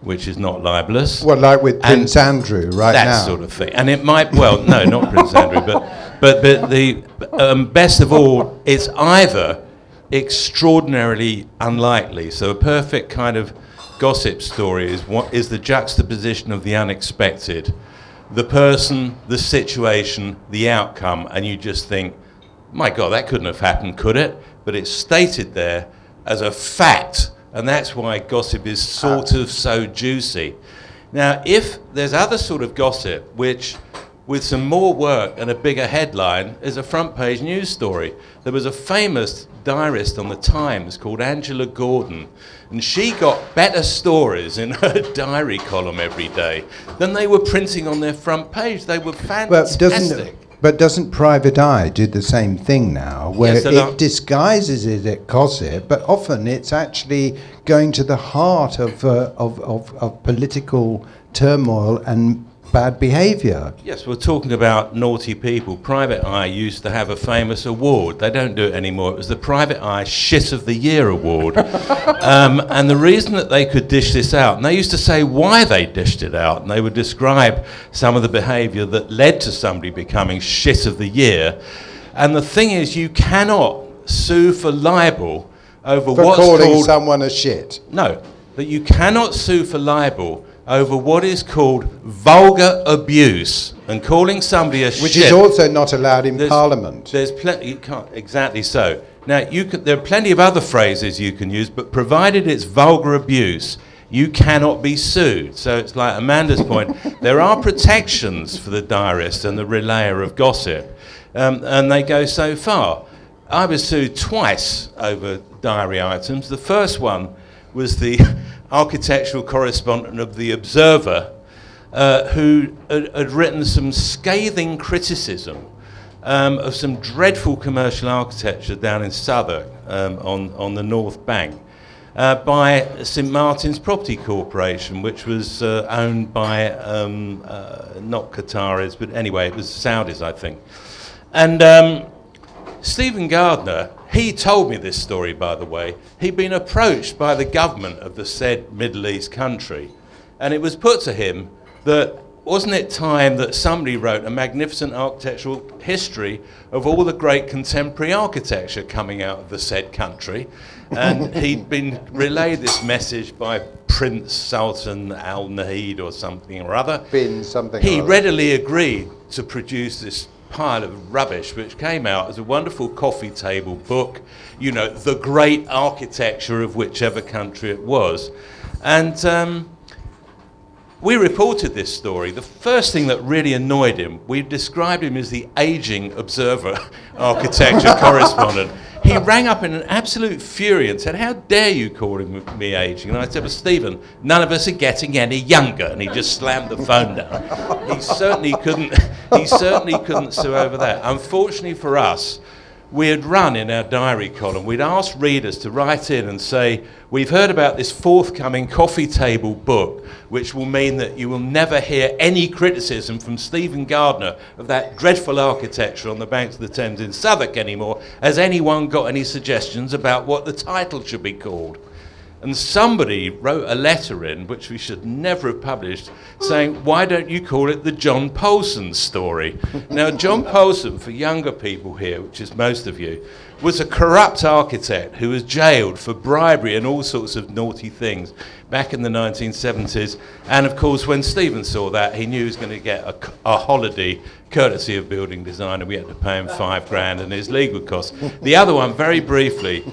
which is not libelous. Well, like with And Prince Andrew right that now. sort of thing. And it might, well, no, not Prince Andrew, but, but, but the um, best of all, it's either extraordinarily unlikely. So a perfect kind of gossip story is what is the juxtaposition of the unexpected, the person, the situation, the outcome, and you just think, my God, that couldn't have happened, could it? But it's stated there as a fact, and that's why gossip is sort of so juicy. Now, if there's other sort of gossip, which with some more work and a bigger headline is a front page news story. There was a famous diarist on the Times called Angela Gordon, and she got better stories in her diary column every day than they were printing on their front page. They were But fantastic. doesn't but doesn't Private Eye do the same thing now, where Yes, it disguises it as gossip, but often it's actually going to the heart of, uh, of, of, of political turmoil and bad behaviour. Yes, we're talking about naughty people. Private Eye used to have a famous award. They don't do it anymore. It was the Private Eye Shit of the Year award. um, and the reason that they could dish this out, and they used to say why they dished it out, and they would describe some of the behaviour that led to somebody becoming Shit of the Year. And the thing is, you cannot sue for libel over For what's calling called someone a shit. no, that you cannot sue for libel over what is called vulgar abuse and calling somebody a Which is also not allowed in There's- Parliament. There's plenty. You can't exactly so. Now you can. There are plenty of other phrases you can use, but provided it's vulgar abuse, you cannot be sued. So it's like Amanda's point. there are protections for the diarist and the relayer of gossip, um, and they go so far. I was sued twice over diary items. The first one was the architectural correspondent of the Observer, uh, who had, had written some scathing criticism um, of some dreadful commercial architecture down in Southwark um, on, on the North Bank. Uh, by St Martin's Property Corporation, which was uh, owned by um, uh, not Qataris, but anyway, it was Saudis, I think. And um, Stephen Gardiner, he told me this story, by the way. He'd been approached by the government of the said Middle East country, and it was put to him that wasn't it time that somebody wrote a magnificent architectural history of all the great contemporary architecture coming out of the said country? And he'd been relayed this message by Prince Sultan Al Nahid or something or other. Bin something. He readily agreed to produce this pile of rubbish, which came out as a wonderful coffee table book, you know, the great architecture of whichever country it was. And um, we reported this story. The first thing that really annoyed him, we described him as the aging observer architecture correspondent. He rang up in an absolute fury and said, How dare you call me aging? And I said, Well, Stephen, none of us are getting any younger. And he just slammed the phone down. He certainly couldn't, he certainly couldn't sue over that. Unfortunately for us, we had run in our diary column, we'd asked readers to write in and say, We've heard about this forthcoming coffee table book, which will mean that you will never hear any criticism from Stephen Gardiner of that dreadful architecture on the banks of the Thames in Southwark anymore. Has anyone got any suggestions about what the title should be called? And somebody wrote a letter in, which we should never have published, saying, Why don't you call it the John Poulson story? now, John Poulson, for younger people here, which is most of you, was a corrupt architect who was jailed for bribery and all sorts of naughty things back in the 1970s. And of course, when Stephen saw that, he knew he was going to get a, a holiday courtesy of building design, and we had to pay him five grand and his legal costs. The other one, very briefly,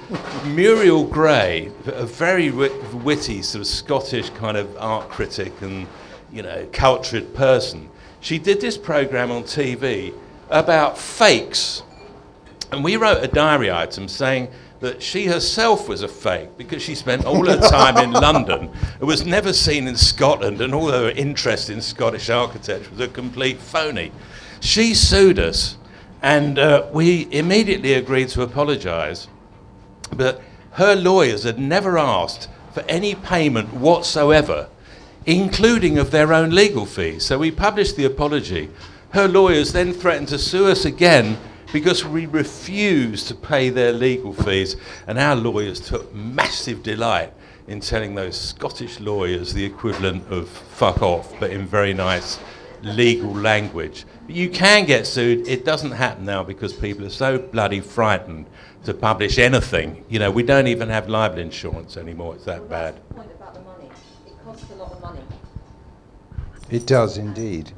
Muriel Gray, a very wit- witty, sort of Scottish kind of art critic and you know cultured person. She did this program on TV about fakes, and we wrote a diary item saying that she herself was a fake because she spent all her time in London and was never seen in Scotland, and all her interest in Scottish architecture was a complete phony. She sued us, and uh, we immediately agreed to apologise. But her lawyers had never asked for any payment whatsoever, including of their own legal fees. So we published the apology. Her lawyers then threatened to sue us again because we refused to pay their legal fees, and our lawyers took massive delight in telling those Scottish lawyers the equivalent of fuck off, but in very nice legal language. But you can get sued. It doesn't happen now because people are so bloody frightened to publish anything. You know, we don't even have libel insurance anymore. It's that bad. The point about the money. It costs a lot of money. It does indeed.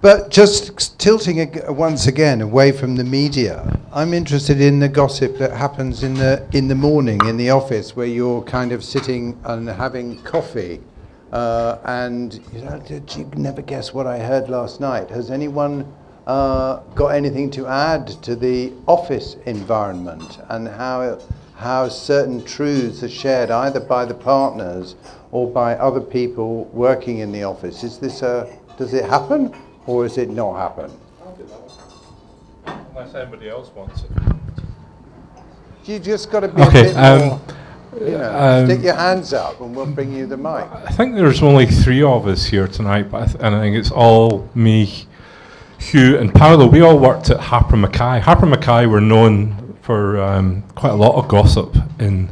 But just tilting once again away from the media, I'm interested in the gossip that happens in the in the morning in the office where you're kind of sitting and having coffee, uh, and you know, you never guess what I heard last night? Has anyone uh, got anything to add to the office environment and how how certain truths are shared either by the partners or by other people working in the office? Is this a does it happen or does it not happen? Unless anybody else wants it. You just got to be Okay, a bit um, more. You know, um, stick your hands up and we'll bring you the mic. I think there's only three of us here tonight, but I th- and I think it's all me, Hugh, and Paolo. We all worked at Harper Mackay. Harper Mackay were known for um, quite a lot of gossip in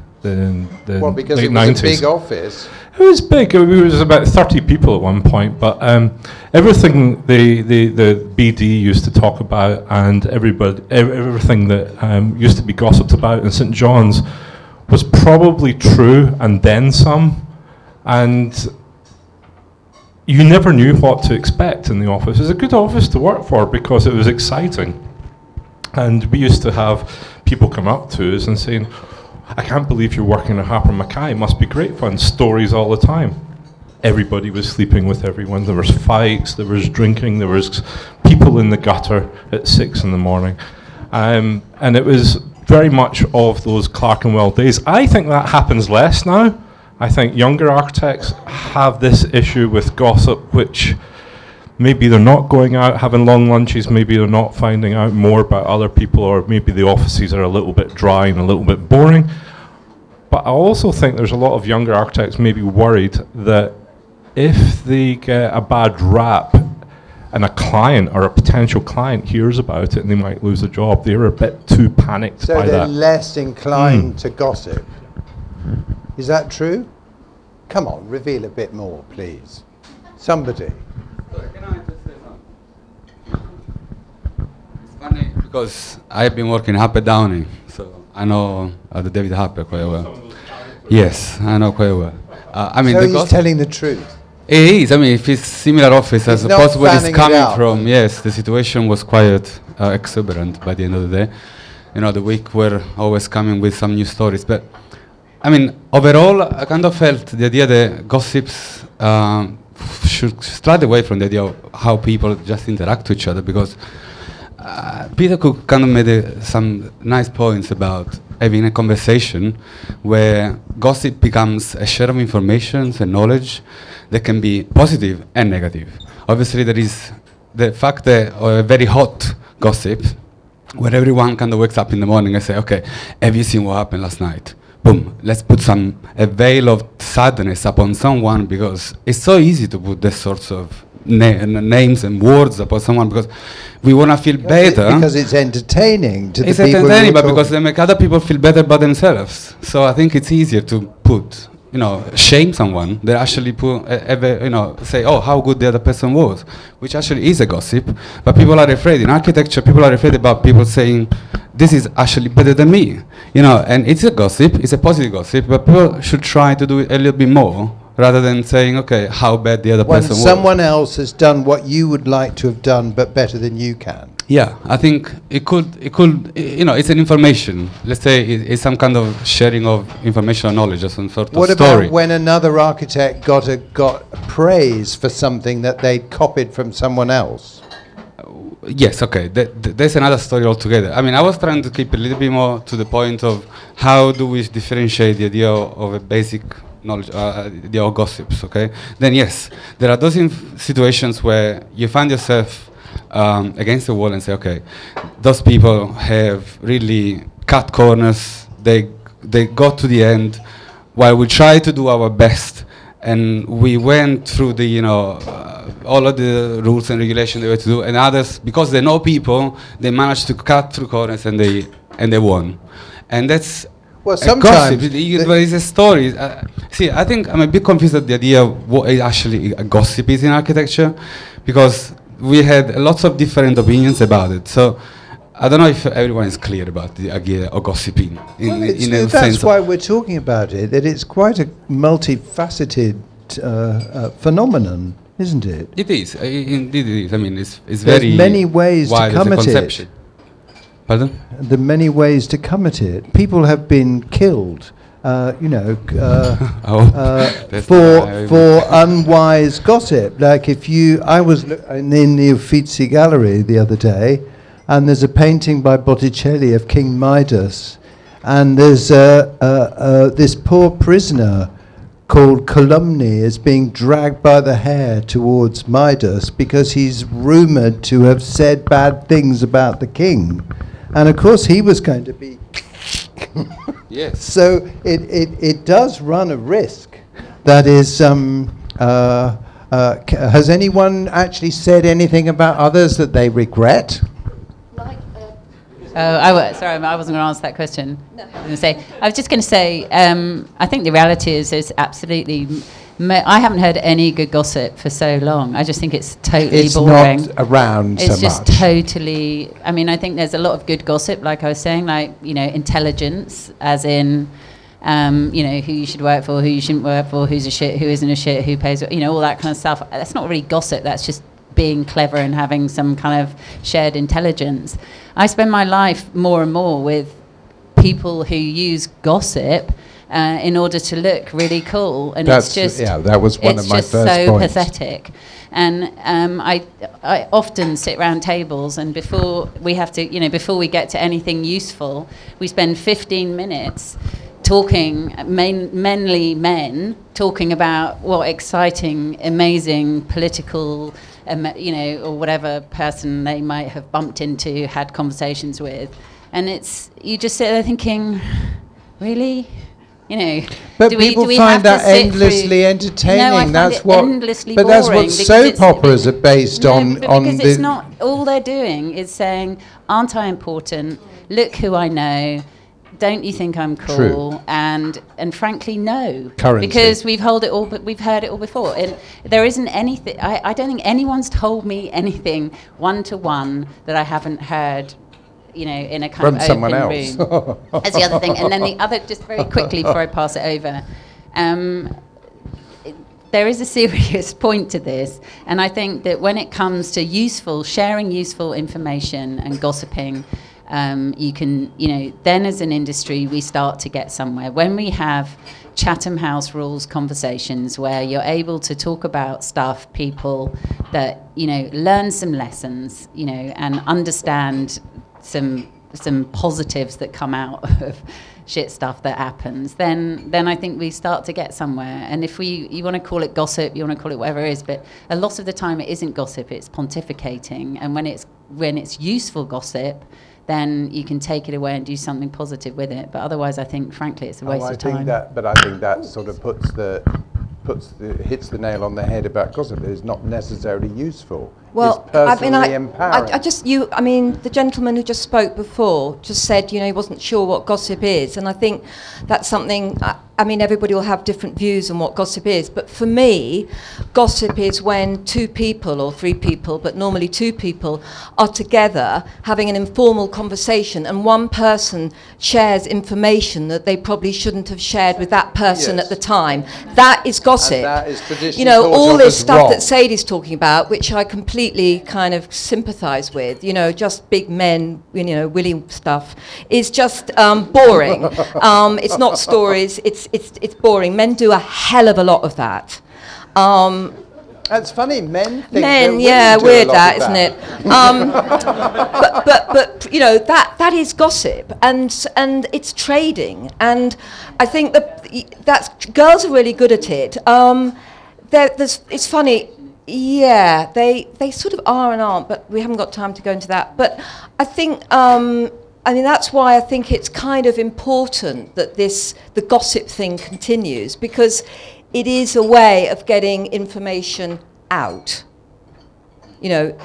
the, Well, because late it was 90s. a big office. It was big. It was about 30 people at one point, but um, everything the, the, the BD used to talk about and everybody, everything that um, used to be gossiped about in St John's was probably true and then some. And you never knew what to expect in the office. It was a good office to work for because it was exciting. And we used to have people come up to us and saying, I can't believe you're working at Harper Mackay. It must be great fun. Stories all the time. Everybody was sleeping with everyone. There was fights. There was drinking. There was people in the gutter at six in the morning, um, and it was very much of those Clerkenwell days. I think that happens less now. I think younger architects have this issue with gossip, which maybe they're not going out having long lunches, maybe they're not finding out more about other people, or maybe the offices are a little bit dry and a little bit boring. But I also think there's a lot of younger architects maybe worried that if they get a bad rap and a client or a potential client hears about it and they might lose a job, they're a bit too panicked So by they're less inclined hmm. to gossip. Is that true? Come on, reveal a bit more, please. Somebody. Funny because I've been working Harper Downing, so I know uh, the David Harper quite well. Yes, I know quite well. Uh, I mean, so the he's telling the truth. It is. I mean, if it's similar office as He's not opposed where it's it coming from, yes, the situation was quite uh, exuberant by the end of the day. You know, the week were always coming with some new stories. But, I mean, overall, I kind of felt the idea that gossips um, should stride away from the idea of how people just interact with each other because uh, Peter Cook kind of made uh, some nice points about having a conversation where gossip becomes a share of information and knowledge that can be positive and negative. Obviously, there is the fact that uh, a very hot gossip where everyone kind of wakes up in the morning and say, okay, have you seen what happened last night? Boom, let's put some a veil of sadness upon someone because it's so easy to put these sorts of na- names and words upon someone because we want to feel better. Because it's entertaining to it's the people. who entertaining, but because they make other people feel better by themselves. So I think it's easier to put, you know, shame someone They actually put, ever, you know, say, oh, how good the other person was, which actually is a gossip. But people are afraid. In architecture, people are afraid about people saying, this is actually better than me, you know, and it's a gossip, it's a positive gossip, but people should try to do it a little bit more rather than saying, okay, how bad the other when person was. someone else has done what you would like to have done, but better than you can. Yeah, I think it could, it could, you know, it's an information. Let's say it, it's some kind of sharing of information or knowledge or some sort What of story. What about when another architect got a, got praise for something that they'd copied from someone else? yes, okay, that- that's another story altogether. I mean, I was trying to keep a little bit more to the point of how do we differentiate the idea of a basic knowledge, uh, the of gossips, okay? Then yes, there are those inf- situations where you find yourself um, against the wall and say, okay, those people have really cut corners. They they got to the end, while we try to do our best, and we went through the you know uh, all of the rules and regulations they were to do, and others because they know people, they managed to cut through corners and they and they won, and that's Well, sometimes gossip. It- it- But it's a story. Uh, see, I think I'm a bit confused at the idea of what actually a gossip is in architecture, because we had lots of different opinions about it. So I don't know if everyone is clear about the idea of gossiping in, Well, in a that's sense. why we're talking about it. That it's quite a multifaceted uh, uh, phenomenon, isn't it? It is. uh, Indeed, it is. I mean, it's, it's There's very many ways to wide as a come at it. Pardon? Are many ways to come at it. People have been killed, uh, you know, uh, Oh, uh, for for unwise gossip. Like if you, I was in the Uffizi Gallery the other day, and there's a painting by Botticelli of King Midas, and there's uh, uh, uh, this poor prisoner called Calumny is being dragged by the hair towards Midas because he's rumoured to have said bad things about the king. And of course, he was going to be. Yes. So it, it, it does run a risk. That is, um, uh, uh, c- has anyone actually said anything about others that they regret? Oh, I was, sorry, I wasn't going to answer that question. I was going to say, I was just going to say, um, I think the reality is, is absolutely. I haven't heard any good gossip for so long. I just think it's totally It's boring. It's not around It's so just much. totally. I mean, I think there's a lot of good gossip, like I was saying, like you know, intelligence, as in, um, you know, who you should work for, who you shouldn't work for, who's a shit, who isn't a shit, who pays, you know, all that kind of stuff. That's not really gossip. That's just being clever and having some kind of shared intelligence. I spend my life more and more with people who use gossip. Uh, in order to look really cool, and That's- it's just yeah, that was one of my just first so points. pathetic. And um, I, I often sit around tables, and before we have to, you know, before we get to anything useful, we spend 15 minutes talking, main, mainly men, talking about what exciting, amazing political um, you know, or whatever person they might have bumped into, had conversations with, and it's you just sit there thinking, really, you know. But do we, people do we find have that endlessly entertaining. No, I find that's it what. endlessly but that's what soap operas are based no, on. but on because it's not all they're doing is saying, "Aren't I important? Look who I know." Don't you think I'm cool? True. And and frankly, no. Currency. Because we've heard it all, but we've heard it all before. And there isn't anything. I, I don't think anyone's told me anything one to one that I haven't heard. You know, in a kind From of someone open else. room. That's the other thing. And then the other, just very quickly before I pass it over. Um, there is a serious point to this, and I think that when it comes to useful sharing useful information and gossiping, um, you can, you know, then as an industry we start to get somewhere. When we have Chatham House rules conversations where you're able to talk about stuff, people that you know learn some lessons, you know, and understand some some positives that come out of shit stuff that happens, then then I think we start to get somewhere. And if we you want to call it gossip, you want to call it whatever it is, but a lot of the time it isn't gossip, it's pontificating. And when it's when it's useful gossip, then you can take it away and do something positive with it. But otherwise, I think frankly, it's a waste oh, of time. that, but I think that sort of puts the puts the hits the nail on the head about gossip. It is not necessarily useful. Well, I mean, I. I, I just you. I mean, the gentleman who just spoke before just said, you know, he wasn't sure what gossip is, and I think that's something. I, I mean, everybody will have different views on what gossip is, but for me, gossip is when two people or three people, but normally two people, are together having an informal conversation, and one person shares information that they probably shouldn't have shared with that person Yes. at the time. That is gossip. that is traditionally you know, all this stuff wrong. that Sadie's talking about, which I completely kind of sympathise with, you know, just big men, you know, willy stuff, is just um, boring. um, it's not stories, it's, it's, it's boring. Men do a hell of a lot of that. Um, That's funny. Men think that Men, yeah, weird that, isn't it? Um, but, but, but, you know, that, that is gossip, and, and it's trading. And I think that that's, girls are really good at it. Um, there, there's, it's funny, yeah, they, they sort of are and aren't, but we haven't got time to go into that. But I think, um, I mean, that's why I think it's kind of important that this, the gossip thing continues, because it is a way of getting information out you know,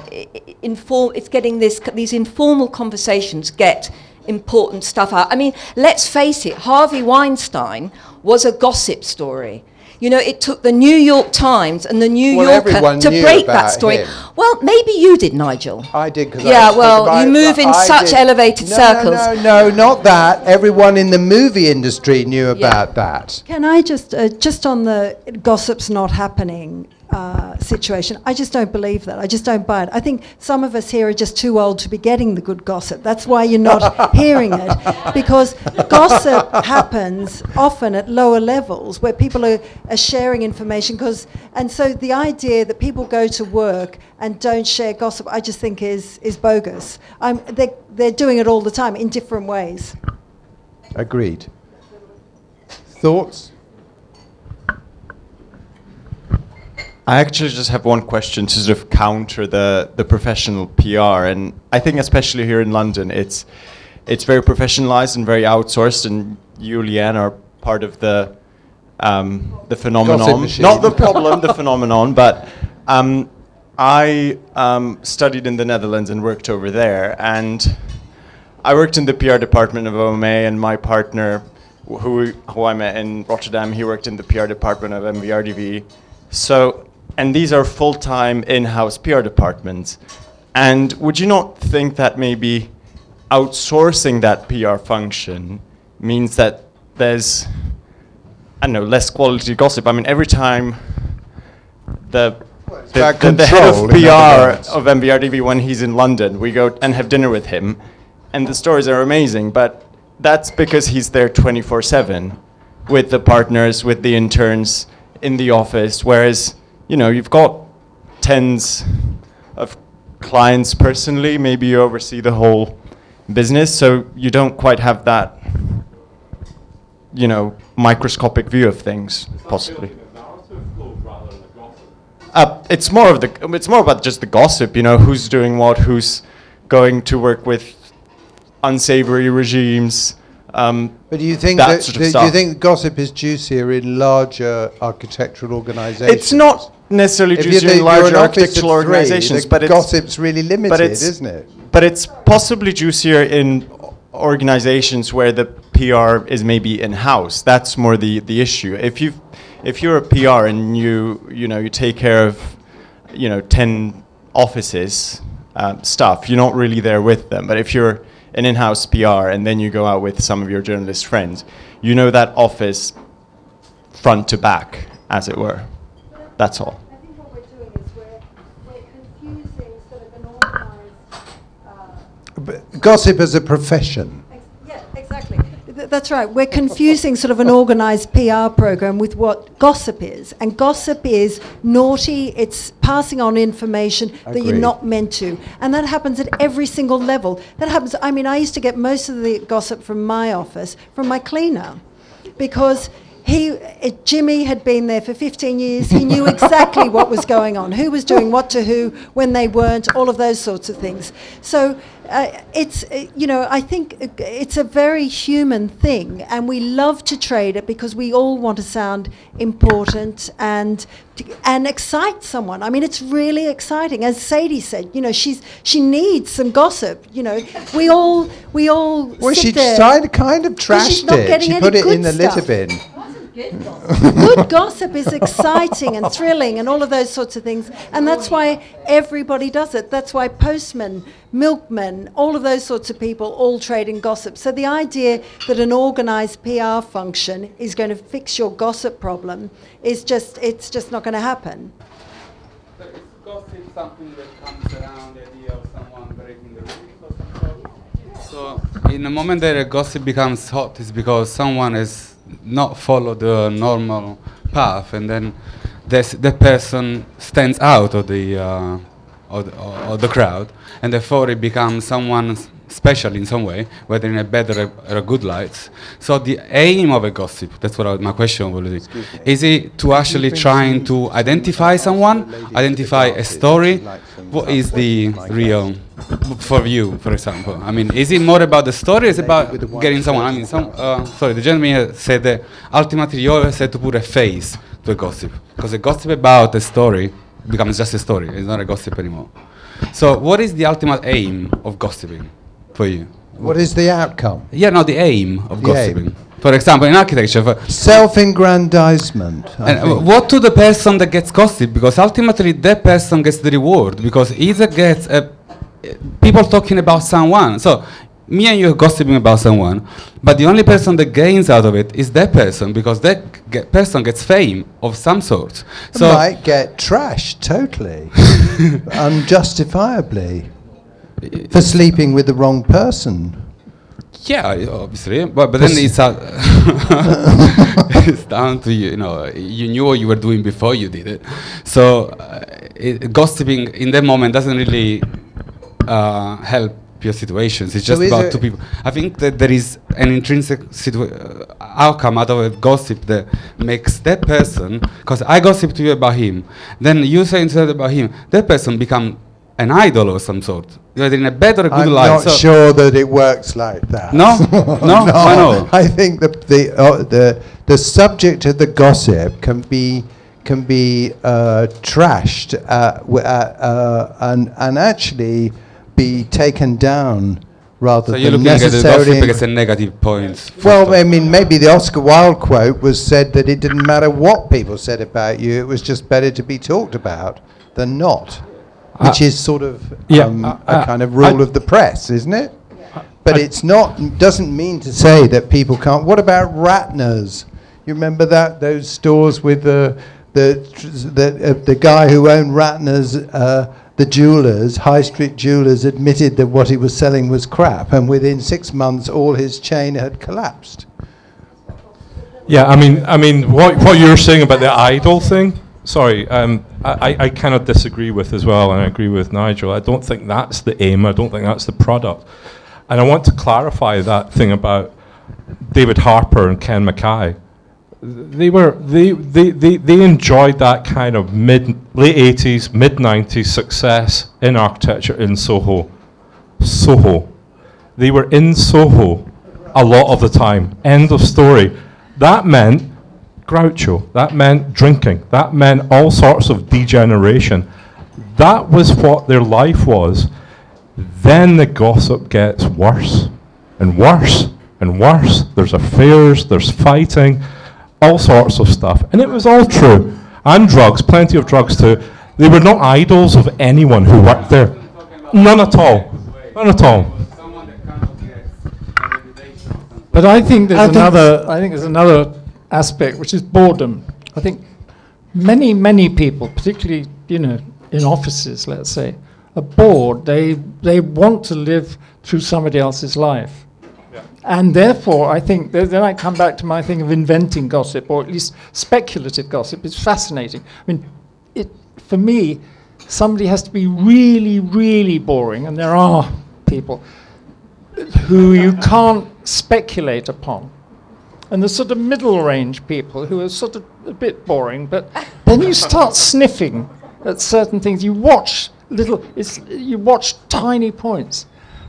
inform, it's getting this, these informal conversations get important stuff out. I mean, let's face it, Harvey Weinstein was a gossip story. You know, it took the New York Times and the New Well, Yorker to break that story. him. Well, maybe you did, Nigel. I did because I Yeah, I, well, because I- you move in I such did- elevated no, circles. No, no, no, not that. Everyone in the movie industry knew about that. Can I just, uh, just on the gossip's not happening uh, situation, I just don't believe that. I just don't buy it. I think some of us here are just too old to be getting the good gossip. That's why you're not hearing it. Because gossip happens often at lower levels where people are, are sharing information. Cause, and so the idea that people go to work and don't share gossip, I just think is, is bogus. I'm, they, they're doing it all the time in different ways. Agreed. Thoughts? I actually just have one question to sort of counter the, the professional PR, and I think especially here in London, it's it's very professionalized and very outsourced, and you, Leanne, are part of the um, the phenomenon, not the problem, the phenomenon. But um, I um, studied in the Netherlands and worked over there, and I worked in the PR department of OMA, and my partner, wh- who, who I met in Rotterdam, he worked in the PR department of MVRDV. So, and these are full-time in-house PR departments. And would you not think that maybe outsourcing that PR function means that there's, I don't know, less quality gossip? I mean, every time the the, the, the head of control, in other PR of MVRDV when he's in London. We go and have dinner with him, and the stories are amazing. But that's because he's there 24/7 with the partners, with the interns in the office. Whereas, you know, you've got tens of clients personally. Maybe you oversee the whole business, so you don't quite have that, you know, microscopic view of things, possibly. uh, it's more of the it's more about just the gossip. You know, who's doing what, who's going to work with unsavory regimes. Um, But do you think that, that, sort of do you think gossip is juicier in larger architectural organisations? It's not necessarily If you're in larger you're an office of architectural organizations, but it's, gossip's really limited, but it's, isn't it? But it's possibly juicier in organizations where the PR is maybe in house. That's more the, the issue. If you if you're a PR and you you know you take care of you know ten offices um, stuff, you're not really there with them. But if you're an in-house PR and then you go out with some of your journalist friends, you know that office front to back, as it were. That's all. i think what we're doing is we're confusing sort of But uh, gossip as a profession. Yeah, exactly. Th- That's right. We're confusing sort of an organised PR program with what gossip is. And gossip is naughty, it's passing on information that you're not meant to. And that happens at every single level. That happens, I mean, I used to get most of the gossip from my office, from my cleaner, because he, uh, Jimmy had been there for 15 years. He knew exactly what was going on, who was doing what to who, when they weren't, all of those sorts of things. So uh, it's, uh, you know, I think uh, it's a very human thing, and we love to trade it because we all want to sound important and and excite someone. I mean, it's really exciting. As Sadie said, you know, she's she needs some gossip. You know, we all we all Well, she tried, kind of trashed not it. getting She put it in the litter bin. Good gossip is exciting and thrilling and all of those sorts of things. And that's why everybody does it. That's why postmen, milkmen, all of those sorts of people all trade in gossip. So the idea that an organized PR function is going to fix your gossip problem is just, it's just not going to happen. gossip something that comes around the idea of someone breaking the rules? So, in the moment that a gossip becomes hot, is because someone has not follow the normal path, and then this, that person stands out of the, uh, of, the, of the crowd, and therefore it becomes someone special in some way, whether in a bad or a, or a good light. So the aim of a gossip, that's what I, my question was, is it to actually trying to identify someone, identify a story? What is the real, for you, for example? I mean, is it more about the story, or is it about getting someone? I mean, some, uh, sorry, the gentleman said that ultimately you always have to put a face to a gossip, because a gossip about a story becomes just a story, it's not a gossip anymore. So what is the ultimate aim of gossiping for you? What is the outcome? Yeah, no, the aim of The gossiping. aim. For example, in architecture, for Self-aggrandizement. And uh, what to the person that gets gossip? Because ultimately, that person gets the reward. Because either gets uh, people talking about someone. So me and you are gossiping about someone, but the only person that gains out of it is that person because that ge- person gets fame of some sort. So might get trashed totally, unjustifiably, for sleeping with the wrong person. Yeah, obviously, but but then it's uh, it's down to you. You know, you knew what you were doing before you did it. So uh, it, gossiping in that moment doesn't really uh, help your situations. It's just is about two people. I think that there is an intrinsic uh, outcome out of a gossip that makes that person. Because I gossip to you about him, then you say instead about him, that person become an idol of some sort. Either in a better good life. I'm not So- sure that it works like that. No? No? Why not? I think the the uh, the the subject of the gossip can be can be uh, trashed uh, w- uh, uh, and and actually be taken down rather So you're looking at the gossip a negative point. well, I mean, maybe the Oscar Wilde quote was said that it didn't matter what people said about you; it was just better to be talked about than not, which Uh, is sort of yeah, um, uh, a uh, kind of rule of the press, isn't it? But it's not doesn't mean to say that people can't. What about Ratner's? You remember that those stores with the the the uh, the guy who owned Ratner's. Uh, the jewelers, high street jewelers, admitted that what he was selling was crap, and within six months, all his chain had collapsed. Yeah, I mean, I mean, what what you're saying about the idol thing. Sorry, um, I, I- of disagree with as well, and I agree with Nigel. I don't think that's the aim. I don't think that's the product. And I want to clarify that thing about David Harper and Ken Mackay. they were they, they, they, they enjoyed that kind of mid late 80s mid 90s success in architecture in soho soho they were in soho a lot of the time end of story that meant groucho that meant drinking that meant all sorts of degeneration that was what their life was then the gossip gets worse and worse and worse there's affairs there's fighting all sorts of stuff. And it was all true. And drugs, plenty of drugs too. They were not idols of anyone who worked there. None at all. None at all. But I think there's I think- another. I think there's another aspect which is boredom. I think many many people, particularly you know in offices, let's say, are bored. They they want to live through somebody else's life. And therefore, I think th- then I come back to my thing of inventing gossip, or at least speculative gossip. It's fascinating. I mean, it for me, somebody has to be really, really boring, and there are people who you can't speculate upon. And the sort of middle range people who are sort of a bit boring, but then you start sniffing at certain things. You watch little, it's, you watch tiny points.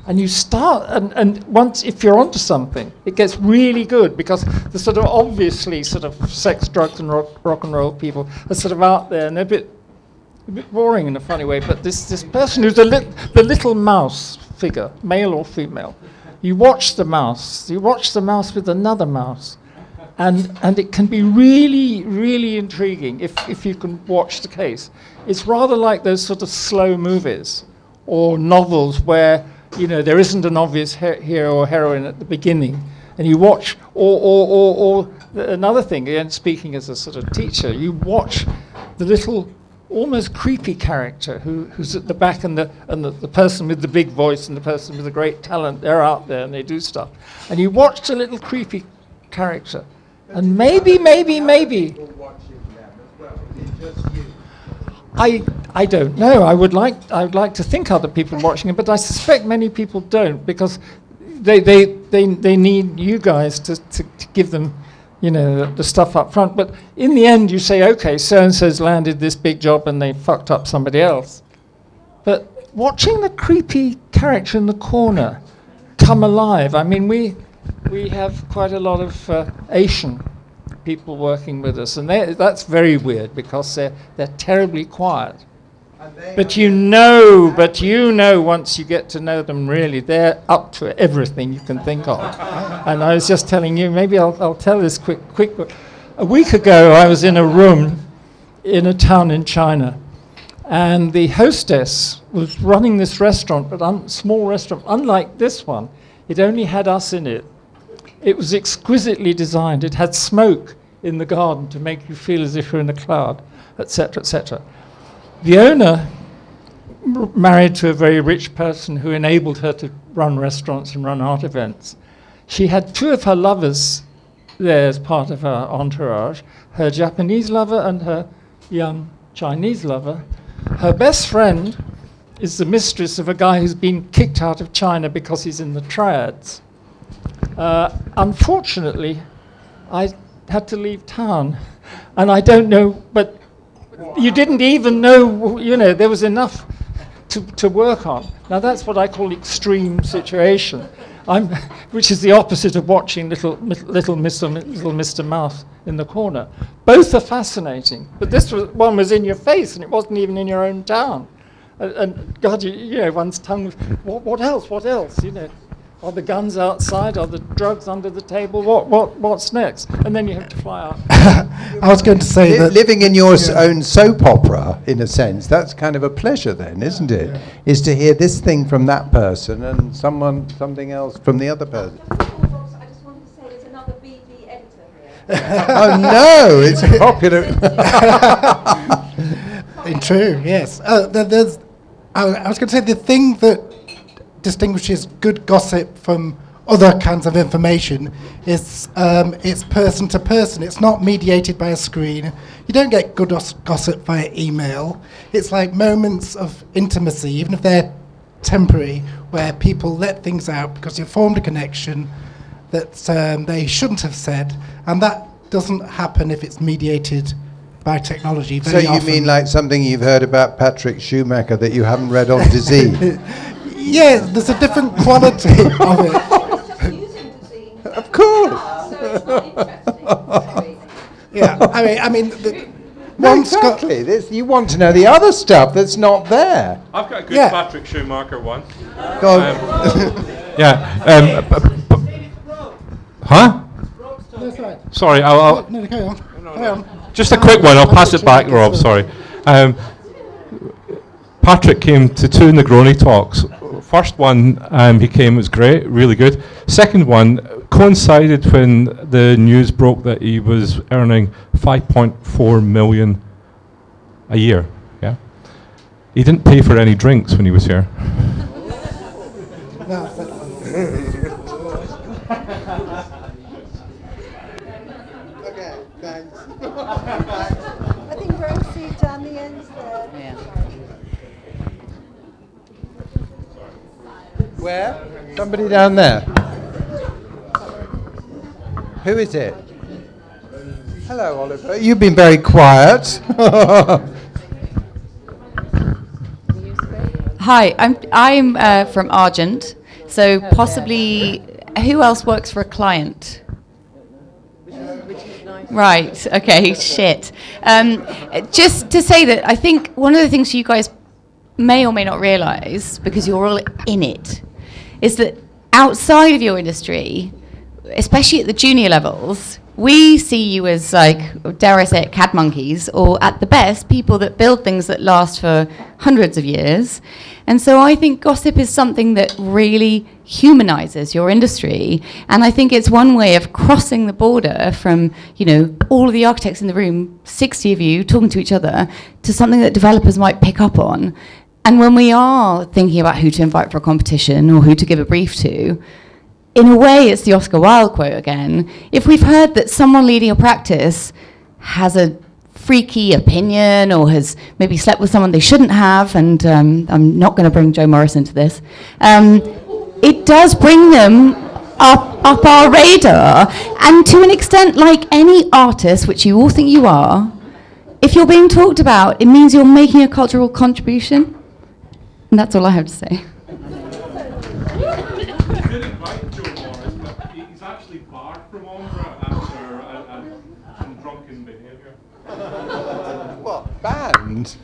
And you start, and, and once, if you're onto something, it gets really good because the sort of obviously sort of sex, drugs, and rock, rock and roll people are sort of out there and they're a bit a bit boring in a funny way, but this, this person who's the, lit, the little mouse figure, male or female, you watch the mouse, you watch the mouse with another mouse, and, and it can be really, really intriguing if, if you can watch the case. It's rather like those sort of slow movies or novels where you know there isn't an obvious he- hero or heroine at the beginning, and you watch, or, or, or, or another thing, again speaking as a sort of teacher, you watch the little almost creepy character who, who's at the back and, the, and the, the person with the big voice and the person with the great talent, they're out there and they do stuff. And you watch the little creepy character, and maybe, maybe, maybe. I, I don't know. I would like I would like to think other people watching it, but I suspect many people don't because they they, they, they need you guys to, to, to give them you know the, the stuff up front. But in the end, you say, okay, so and so's landed this big job and they fucked up somebody else. But watching the creepy character in the corner come alive. I mean, we we have quite a lot of uh, Asian people working with us, and that's very weird because they're they're terribly quiet. But you know, but you know, once you get to know them, really, they're up to everything you can think of. and I was just telling you, maybe I'll, I'll tell this quick, quick. A week ago, I was in a room in a town in China, and the hostess was running this restaurant, but un- small restaurant, unlike this one. It only had us in it. It was exquisitely designed. It had smoke in the garden to make you feel as if you're in a cloud, etc., etc. The owner, married to a very rich person who enabled her to run restaurants and run art events, she had two of her lovers there as part of her entourage her Japanese lover and her young Chinese lover. Her best friend is the mistress of a guy who's been kicked out of China because he's in the triads. Uh, unfortunately, I had to leave town, and I don't know, but you didn't even know, you know, there was enough to, to work on. Now that's what I call extreme situation, I'm, which is the opposite of watching little, little, Mr., little Mr. Mouse in the corner. Both are fascinating, but this was, one was in your face and it wasn't even in your own town. And, and God, you, you know, one's tongue, what, what else, what else, you know? Are the guns outside? Are the drugs under the table? What, what, what's next? And then you have to fly out. I was going to say Li- that- living in your s- own soap opera, in a sense, that's kind of a pleasure, then, isn't it? Is to hear this thing from that person and someone something else from the other person. Just before Rob's- I just wanted to say there's another BD editor here. oh no, it's popular. In true, yes. Uh, there, there's, I, I was going to say the thing that distinguishes good gossip from other kinds of information is um, it's person to person. It's not mediated by a screen. You don't get good os- gossip via email. It's like moments of intimacy, even if they're temporary, where people let things out because you've formed a connection that um, they shouldn't have said, and that doesn't happen if it's mediated by technology. So you often. mean like something you've heard about Patrick Schumacher that you haven't read on Dezeen? Yeah, there's a different quality of it. of course. Yeah, I mean, I mean, the, No, exactly. This, you want to know the other stuff that's not there. I've got a good Yeah. Patrick Schumacher one. Go on. Um, yeah. Um, b- b- huh? No, it's all right. Sorry, I'll, I'll, No, no, carry on. Carry on. just a quick one. I'll pass it back, Rob. Sorry. Um, Patrick came to two Negroni talks. First one, um, he came was great, really good. Second one coincided when the news broke that he was earning 5.4 million a year. Yeah, he didn't pay for any drinks when he was here. No, but- okay, thanks. I think Rosie down the ends there. Yeah. Where? Somebody down there. Who is it? Hello, Oliver. You've been very quiet. Hi, I'm I'm uh, from Argent. So possibly, who else works for a client? Right. Okay. Shit. Um, just to say that I think one of the things you guys may or may not realise because you're all in it is that outside of your industry, especially at the junior levels, we see you as like, dare I say it, cad monkeys, or at the best, people that build things that last for hundreds of years. And so I think gossip is something that really humanizes your industry. And I think it's one way of crossing the border from, you know, all of the architects in the room, 60 of you talking to each other, to something that developers might pick up on. And when we are thinking about who to invite for a competition or who to give a brief to, in a way, it's the Oscar Wilde quote again. If we've heard that someone leading a practice has a freaky opinion or has maybe slept with someone they shouldn't have, and um, I'm not going to bring Joe Morris into this, um, it does bring them up, up our radar. And to an extent, like any artist, which you all think you are, if you're being talked about, it means you're making a cultural contribution. And that's all I have to say. He's actually barred from Ombra after some drunken behaviour. what, banned?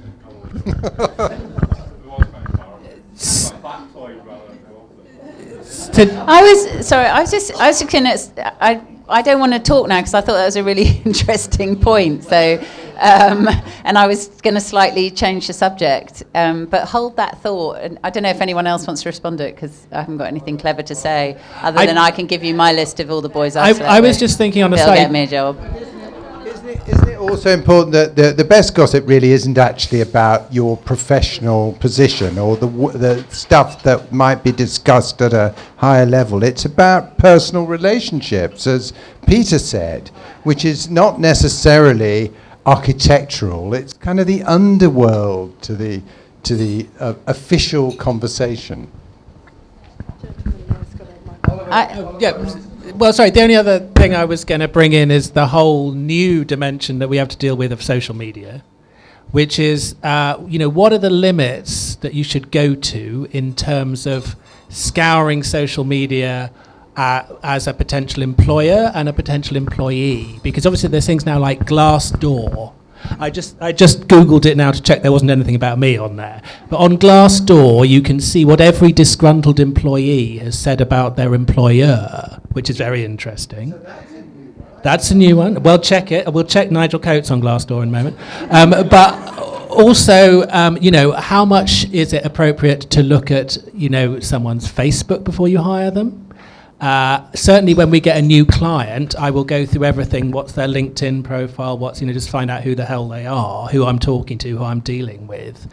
I was sorry. I was just. I was just gonna. I. I don't want to talk now because I thought that was a really interesting point. So, um, and I was going to slightly change the subject, um, but hold that thought. And I don't know if anyone else wants to respond to it because I haven't got anything clever to say other I- than I can give you my list of all the boys I- I've slept I was with. just thinking on They'll side- get me a job. Isn't it also important that the, the best gossip really isn't actually about your professional position or the, w- the stuff that might be discussed at a higher level? It's about personal relationships, as Peter said, which is not necessarily architectural. It's kind of the underworld to the, to the uh, official conversation. Uh, yeah. Well, sorry. The only other thing I was going to bring in is the whole new dimension that we have to deal with of social media, which is, uh, you know, what are the limits that you should go to in terms of scouring social media uh, as a potential employer and a potential employee? Because obviously there's things now like Glassdoor. I just I just googled it now to check there wasn't anything about me on there. But on Glassdoor, you can see what every disgruntled employee has said about their employer, which is very interesting. That's a new one. Well, check it. We'll check Nigel Coates on Glassdoor in a moment. Um, but also, um, you know, how much is it appropriate to look at, you know, someone's Facebook before you hire them? Uh, certainly, when we get a new client, I will go through everything. What's their LinkedIn profile? What's you know, just find out who the hell they are, who I'm talking to, who I'm dealing with.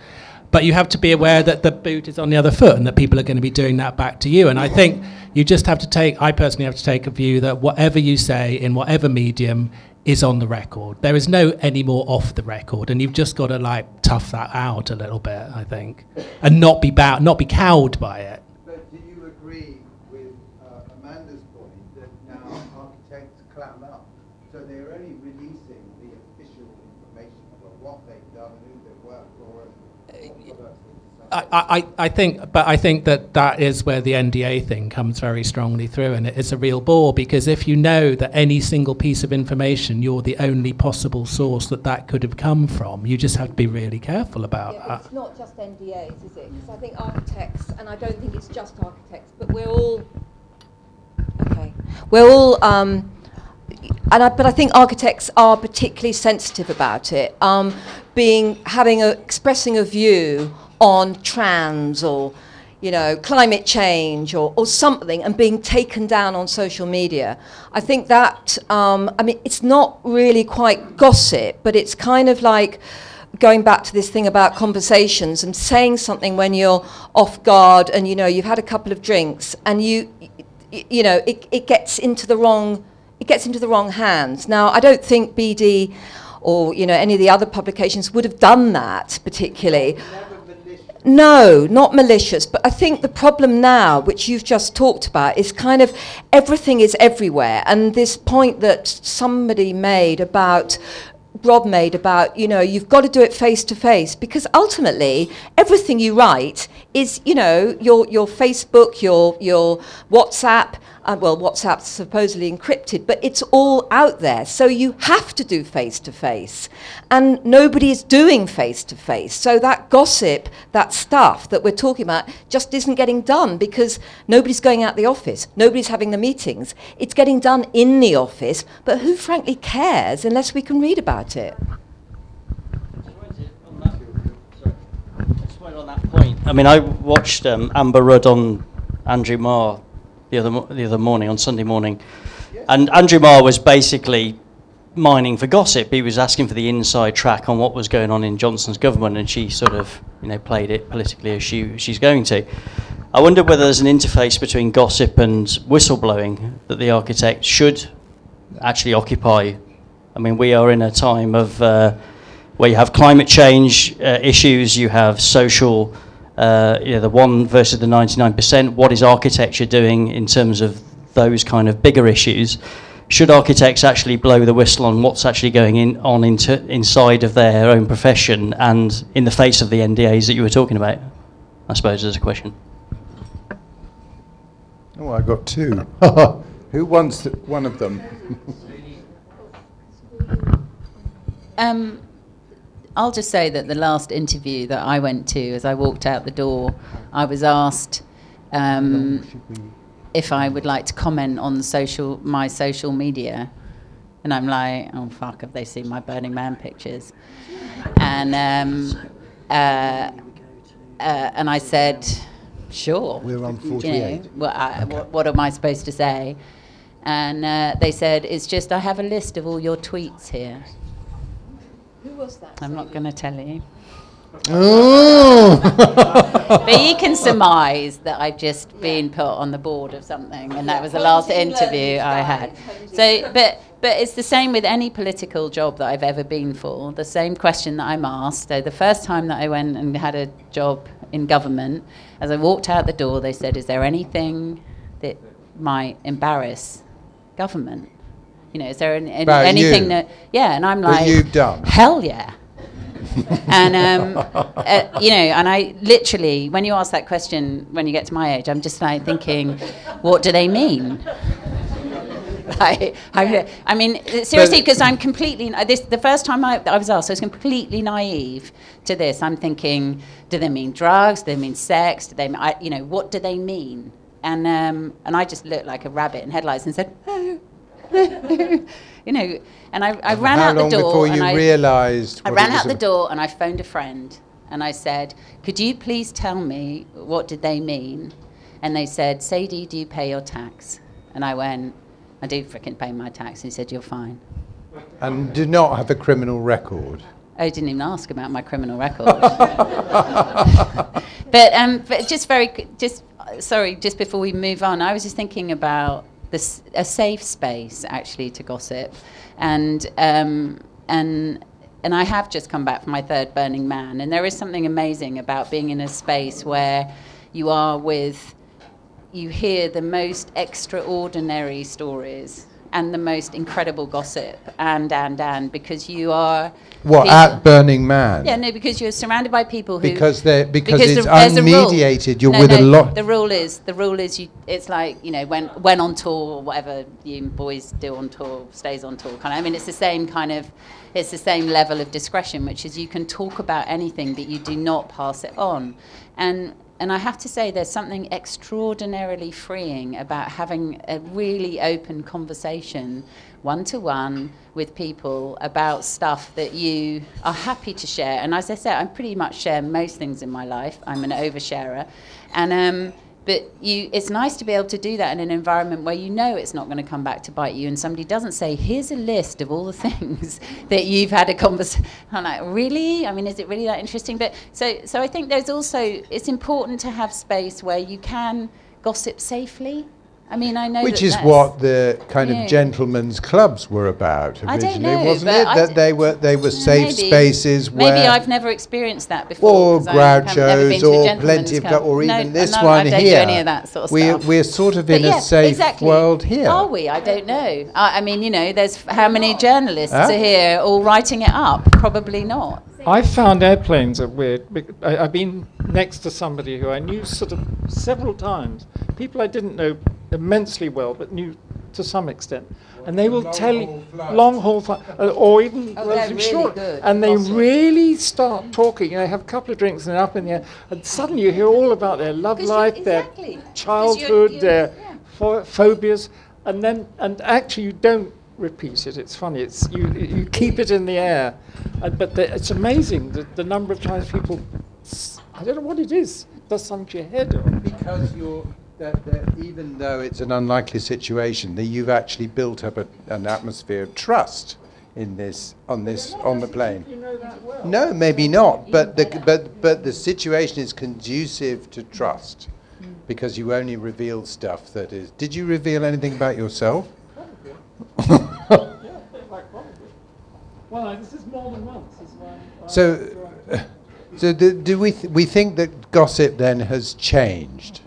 But you have to be aware that the boot is on the other foot, and that people are going to be doing that back to you. And I think you just have to take. I personally have to take a view that whatever you say in whatever medium is on the record. There is no any more off the record, and you've just got to like tough that out a little bit. I think, and not be bow- not be cowed by it. But do you agree with uh, Amanda's point that now architects clam up? So they're only I, I, I think, but I think that that is where the NDA thing comes very strongly through, and it's a real bore because if you know that any single piece of information, you're the only possible source that that could have come from, you just have to be really careful about Yeah, that. it's not just NDAs, is it? Because I think architects, and I don't think it's just architects, but we're all okay. We're all, um, and I, but I think architects are particularly sensitive about it. Um, being having a expressing a view on trans or you know climate change or, or something and being taken down on social media. I think that um, I mean it's not really quite gossip, but it's kind of like going back to this thing about conversations and saying something when you're off guard and you know you've had a couple of drinks and you you know it, it gets into the wrong it gets into the wrong hands now i don't think bd or you know any of the other publications would have done that particularly not malicious. But I think the problem now, which you've just talked about, is kind of everything is everywhere. And this point that somebody made about Rob made about, you know, you've got to do it face to face because ultimately everything you write is, you know, your your Facebook, your your WhatsApp. Uh, well, WhatsApp's supposedly encrypted, but it's all out there. So you have to do face to face, and nobody is doing face to face. So that gossip, that stuff that we're talking about, just isn't getting done because nobody's going out the office, nobody's having the meetings. It's getting done in the office, but who frankly cares unless we can read about it? I mean, I watched um, Amber Rudd on Andrew Marr the other the other morning on Sunday morning, and Andrew Marr was basically mining for gossip. He was asking for the inside track on what was going on in Johnson's government, and she sort of you know played it politically as she she's going to. I wonder whether there's an interface between gossip and whistleblowing that the architect should actually occupy. I mean, we are in a time of uh, where you have climate change uh, issues, you have social, uh, you know, the one versus the 99%. What is architecture doing in terms of those kind of bigger issues? Should architects actually blow the whistle on what's actually going in, on into, inside of their own profession and in the face of the NDAs that you were talking about? I suppose is a question. Oh, I got two. Who wants one of them? Um, I'll just say that the last interview that I went to, as I walked out the door, I was asked um, if I would like to comment on social my social media, and I'm like, oh fuck, have they seen my Burning Man pictures? And um, uh, uh, and I said, sure. We're on You know, 48. well, I, what, what am I supposed to say? And uh, they said, it's just I have a list of all your tweets here. Who was that? I'm not going to tell you. Oh. but you can surmise that I've just been put on the board of something, and that was the last interview I had. So, but but it's the same with any political job that I've ever been for. The same question that I'm asked. So the first time that I went and had a job in government, as I walked out the door, they said, "Is there anything that might embarrass government?" You know, is there an, any, anything you? that? Yeah, and I'm like, you've done? Hell yeah. and um, uh, you know, and I literally, when you ask that question, when you get to my age, I'm just like thinking, what do they mean? I, I, I mean, seriously, because I'm completely this. The first time I, I was asked, I was completely naive to this. I'm thinking, do they mean drugs? Do they mean sex? Do they, I, you know, what do they mean? And um, and I just looked like a rabbit in headlights and said, oh. you know, and I, I ran out the long door. before and you I, realised I ran out the door and I phoned a friend and I said, "Could you please tell me what did they mean?" And they said, "Sadie, do you pay your tax?" And I went, "I do frickin' pay my tax." And he said, "You're fine." And do not have a criminal record. I didn't even ask about my criminal record. but um, but just very just sorry, just before we move on, I was just thinking about a safe space actually to gossip, and um, and and I have just come back from my third Burning Man, and there is something amazing about being in a space where you are with you hear the most extraordinary stories and the most incredible gossip, and and and because you are What people- at Burning Man? Yeah, no, because you're surrounded by people who Because they're- because it's a rule. unmediated, you're No, with a lot- The rule is the rule is you. It's like you know when when on tour or whatever you boys do on tour stays on tour. Kind of. I mean, it's the same kind of. It's the same level of discretion, which is you can talk about anything, but you do not pass it on, and. And I have to say, there's something extraordinarily freeing about having a really open conversation, one to one, with people about stuff that you are happy to share. And as I said, I pretty much share most things in my life. I'm an oversharer, and um, but you, it's nice to be able to do that in an environment where you know it's not going to come back to bite you, and somebody doesn't say, "Here's a list of all the things that you've had a conversation." I'm like, really? I mean, is it really that interesting? But so, so I think there's also it's important to have space where you can gossip safely. I mean, I know Which that is that's- what the kind Yeah. of gentlemen's clubs were about I don't originally, know, wasn't but it? I That d- they were they were safe Maybe. spaces where Maybe I've never experienced that before. Or I haven't- haven't ever been grouchos or plenty of club. or No, even this no, one I don't here. do any of that sort of we're stuff. we're sort of in yeah, a safe exactly. world here. Are we? I don't know. I, I mean, you know, there's how many journalists Huh? are here all writing it up? Probably not. I found airplanes are weird. I, I've been next to somebody who I knew sort of several times, people I didn't know immensely well, but knew to some extent. And they will tell you long haul flight, uh, or even Oh, relatively really short. good And they gossip. really start talking. You know, have a couple of drinks and they're up in the air, and suddenly you hear all about their love life, exactly. 'Cause their you're- childhood, you're- their pho- phobias, and then and actually you don't repeat it. It's funny. It's you you keep it in the air, uh, but the, it's amazing the, the number of times people. I don't know what it is. Does something to your head? Or because you're that, that even though it's an unlikely situation, that you've actually built up a, an atmosphere of trust in this on this on the plane. No, maybe not. But the but but the situation is conducive to trust because you only reveal stuff that is. Did you reveal anything about yourself? Well, this is more than once. Is So, so do, do we th- we think that gossip then has changed?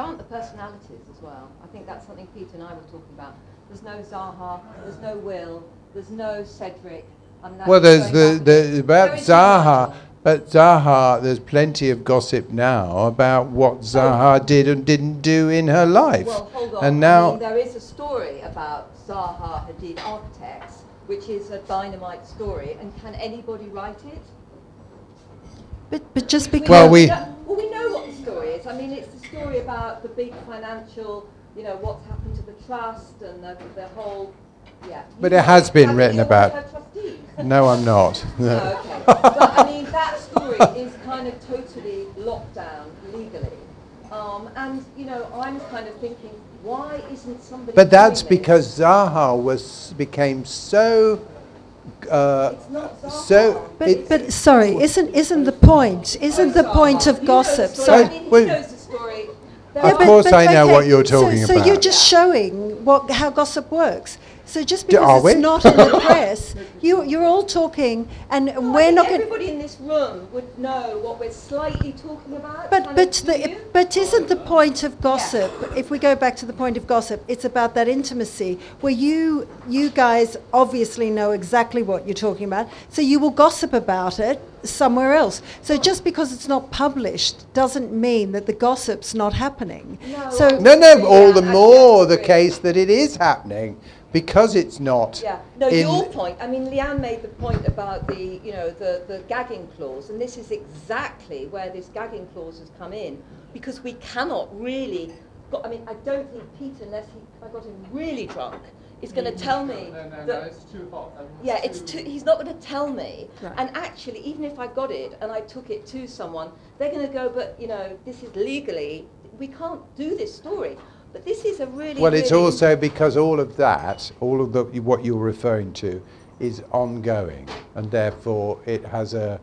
There aren't the personalities as well. I think that's something Peter and I were talking about. There's no Zaha, there's no Will, there's no Cedric. I mean, Well, there's the, the about Zaha. But Zaha, there's plenty of gossip now about what Zaha did and didn't do in her life. Well, hold on. And I now, mean, there is a story about Zaha Hadid Architects, which is a dynamite story, and can anybody write it? But, but just because. Well, we- know- well, we know what the story is. I mean, it's the story about the big financial, you know, what's happened to the trust and the, the whole, yeah. but it has been written about. one of her trustees. No, I'm not. Oh, okay. but I mean, that story is kind of totally locked down legally. Um, and, you know, I'm kind of thinking, why isn't somebody. But that's because Zaha was became so. Uh, so But, it- but sorry, isn't isn't the point? Isn't the point of gossip? So, Sorry. I Well- knows the story. There Of course I know okay, what you're so- about. so, you're about. just showing what how gossip works. So just D- are because we? it's not in the press, you you're all talking, and No, we're think not going. Everybody in this room would know what we're slightly talking about. But but the, but isn't the point of gossip? If we go back to the point of gossip, it's about that intimacy where you you guys obviously know exactly what you're talking about, so you will gossip about it somewhere else. So just because it's not published doesn't mean that the gossip's not happening. so no, no, all the more the case that it is happening because it's not. Yeah. No, in- your point. I mean, Leanne made the point about the, you know, the, the gagging clause, and this is exactly where this gagging clause has come in, because we cannot really. Got, I mean, I don't think Peter, unless he, I got him really drunk, is going to mm-hmm. tell me that. no, it's too hot. Yeah, it's too, he's not going to tell me. Right. And actually, even if I got it and I took it to someone, they're going to go, but you know, this is legally, we can't do this story. But this is a really. Well, it's really also because all of that, all of the what you're referring to, is ongoing, and therefore it has a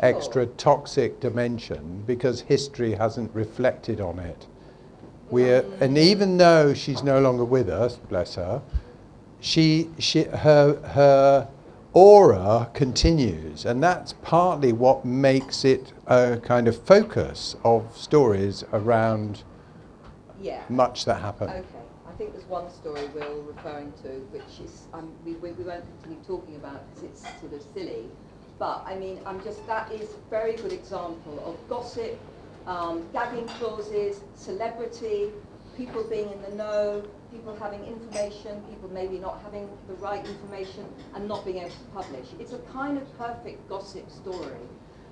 extra oh. toxic dimension because history hasn't reflected on it. Mm. We're, and even though she's no longer with us, bless her, she, she her her aura continues, and that's partly what makes it a kind of focus of stories around Yeah. much that happened. Okay, I think there's one story Will referring to, which is um, we, we, we won't continue talking about because it's sort of silly. But I mean, I'm just that is a very good example of gossip, um, gagging clauses, celebrity, people being in the know, people having information, people maybe not having the right information and not being able to publish. It's a kind of perfect gossip story.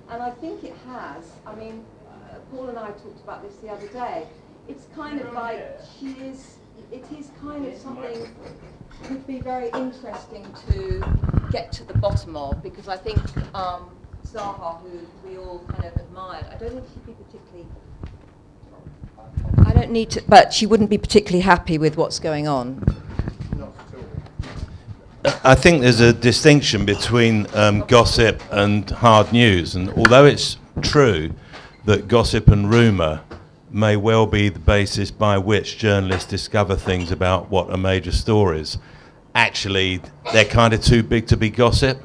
And I think it has, I mean, uh, Paul and I talked about this the other day. It's kind of like she is, it is kind of something would be very interesting to get to the bottom of because I think um, Zaha, who we all kind of admired, I don't think she'd be particularly I don't need to, but she wouldn't be particularly happy with what's going on. Not at all. I think there's a distinction between um, gossip and hard news, and although it's true that gossip and rumour may well be the basis by which journalists discover things about what are major stories, actually they're kind of too big to be gossip.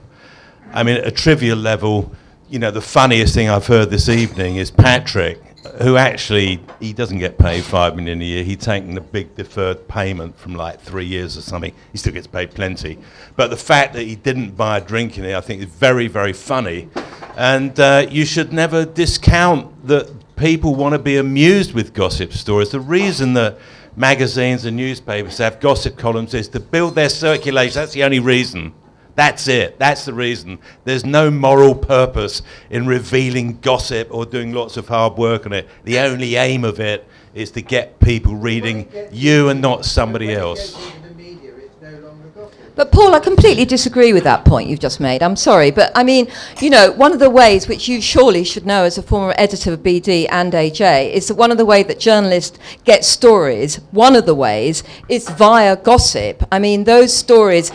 I mean, at a trivial level, you know, the funniest thing I've heard this evening is Patrick who actually he doesn't get paid five million a year. He's taken a big deferred payment from like three years or something. He still gets paid plenty, but the fact that he didn't buy a drink in it, I think, is very, very funny. And uh, you should never discount that people want to be amused with gossip stories. The reason that magazines and newspapers have gossip columns is to build their circulation. That's the only reason. That's it. That's the reason. There's no moral purpose in revealing gossip or doing lots of hard work on it. The only aim of it is to get people reading you and not somebody else. But Paul, I completely disagree with that point you've just made. I'm sorry, but I mean, you know, one of the ways which you surely should know as a former editor of BD and AJ is that one of the ways that journalists get stories, one of the ways is via gossip. I mean, those stories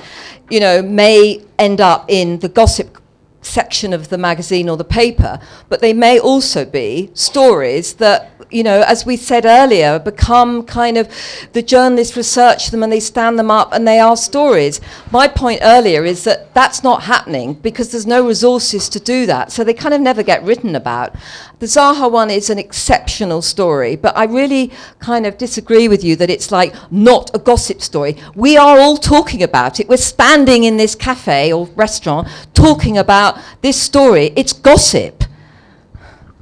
you know, may end up in the gossip section of the magazine or the paper, but they may also be stories that you know, as we said earlier, become kind of the journalists research them and they stand them up and they are stories. My point earlier is that that's not happening because there's no resources to do that. So they kind of never get written about. The Zaha one is an exceptional story, but I really kind of disagree with you that it's like not a gossip story. We are all talking about it. We're standing in this cafe or restaurant talking about this story. It's gossip.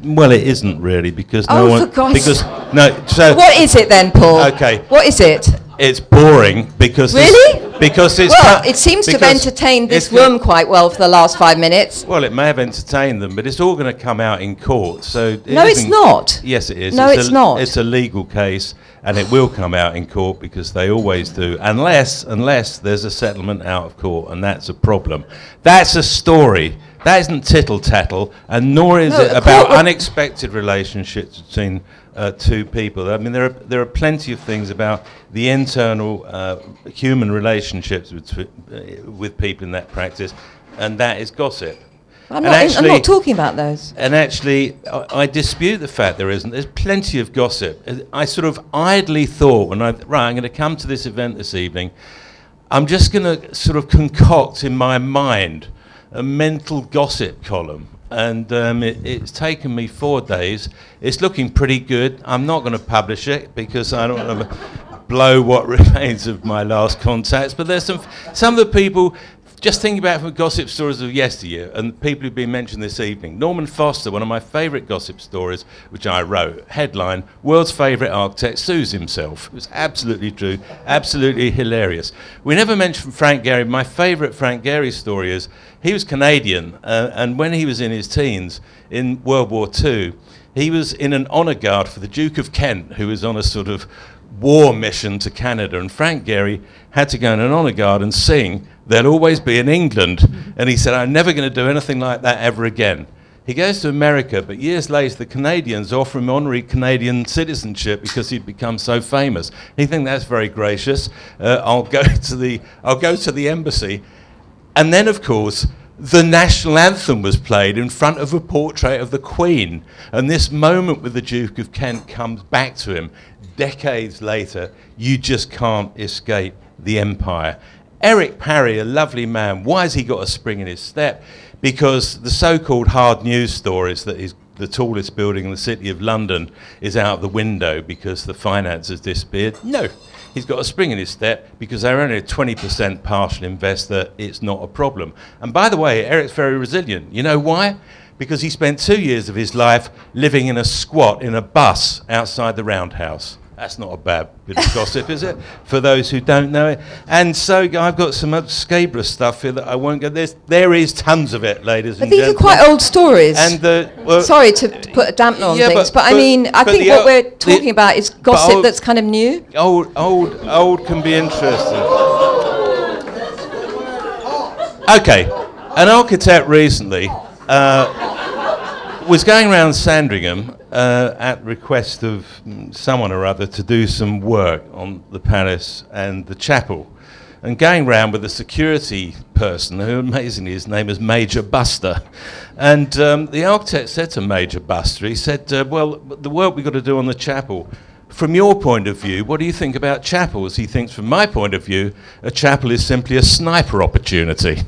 Well, it isn't really because Oh, no one for God's- because no. So What is it then, Paul? Okay. What is it? It's boring because it's- Really? because it's well, cu- it seems to have entertained this it's room quite well for the last five minutes. Well, it may have entertained them, but it's all going to come out in court. So it No, it's isn't- Yes, it is. No, it's a, not. It's a legal case, and it will come out in court because they always do, unless unless there's a settlement out of court, and that's a problem. That's a story. That isn't tittle tattle, and nor is No, it about unexpected relationships between uh, two people. I mean, there are there are plenty of things about the internal uh, human relationships between, uh, with people in that practice, and that is gossip. I'm not, I'm not talking about those. and actually, I, I dispute the fact there isn't. There's plenty of gossip. I sort of idly thought when I right, I'm going to come to this event this evening. I'm just going to sort of concoct in my mind a mental gossip column. And um, it, it's taken me four days. It's looking pretty good. I'm not going to publish it because I don't want to blow what remains of my last contacts. But there's some some of the people just thinking about from gossip stories of yesteryear and people who've been mentioned this evening. Norman Foster, one of my favourite gossip stories, which I wrote, headline, World's Favourite Architect Sues Himself. It was absolutely true, absolutely hilarious. We never mentioned Frank Gehry. My favourite Frank Gehry story is he was Canadian, uh, and when he was in his teens in World War II, he was in an honour guard for the Duke of Kent, who was on a sort of war mission to Canada, and Frank Gehry had to go in an honour guard and sing "There'll Always Be in England," and he said, "I'm never going to do anything like that ever again." He goes to America, but years later, the Canadians offer him honorary Canadian citizenship because he'd become so famous. He thinks that's very gracious. Uh, I'll go to the I'll go to the embassy, and then of course the national anthem was played in front of a portrait of the Queen, and this moment with the Duke of Kent comes back to him decades later. You just can't escape the empire. Eric Parry, a lovely man, why has he got a spring in his step? Because the so called hard news stories that the tallest building in the city of London is out the window because the finance has disappeared. No, he's got a spring in his step because they're only a 20% partial investor. It's not a problem. And by the way, Eric's very resilient. You know why? Because he spent two years of his life living in a squat in a bus outside the roundhouse. That's not a bad bit of gossip, is it? For those who don't know it. And so I've got some scabrous stuff here that I won't go. There's, there is tons of it, ladies But and these are quite old stories. And the, well, Sorry to put a dampener on Yeah, things, but- but, I mean, I think what we're the- talking about is gossip old- that's kind of new. Old, old, old can be interesting. Okay, an architect recently uh, was going around Sandringham uh, at request of someone or other to do some work on the palace and the chapel. And going round with a security person who, amazingly, his name is Major Buster. And um, the architect said to Major Buster, he said, uh, Well, the work we've got to do on the chapel, from your point of view, what do you think about chapels? He thinks, from my point of view, a chapel is simply a sniper opportunity.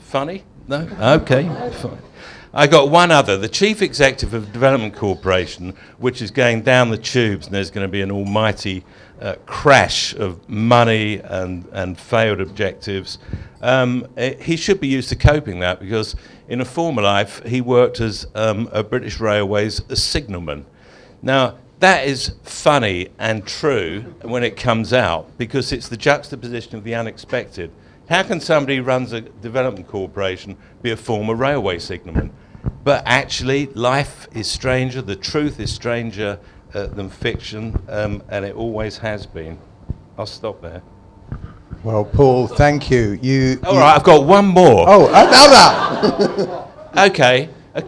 Funny? No? Okay, fine. I got one other. The chief executive of Development Corporation, which is going down the tubes, and there's going to be an almighty uh, crash of money and, and failed objectives. Um, eh, he should be used to coping that because in a former life he worked as um, a British Railways a signalman. Now that is funny and true when it comes out because it's the juxtaposition of the unexpected. How can somebody who runs a development corporation be a former railway signalman? But actually, life is stranger, the truth is stranger uh, than fiction, um, and it always has been. I'll stop there. Well, Paul, thank you. You. All you- right, I've got one more. Oh, another. okay, a,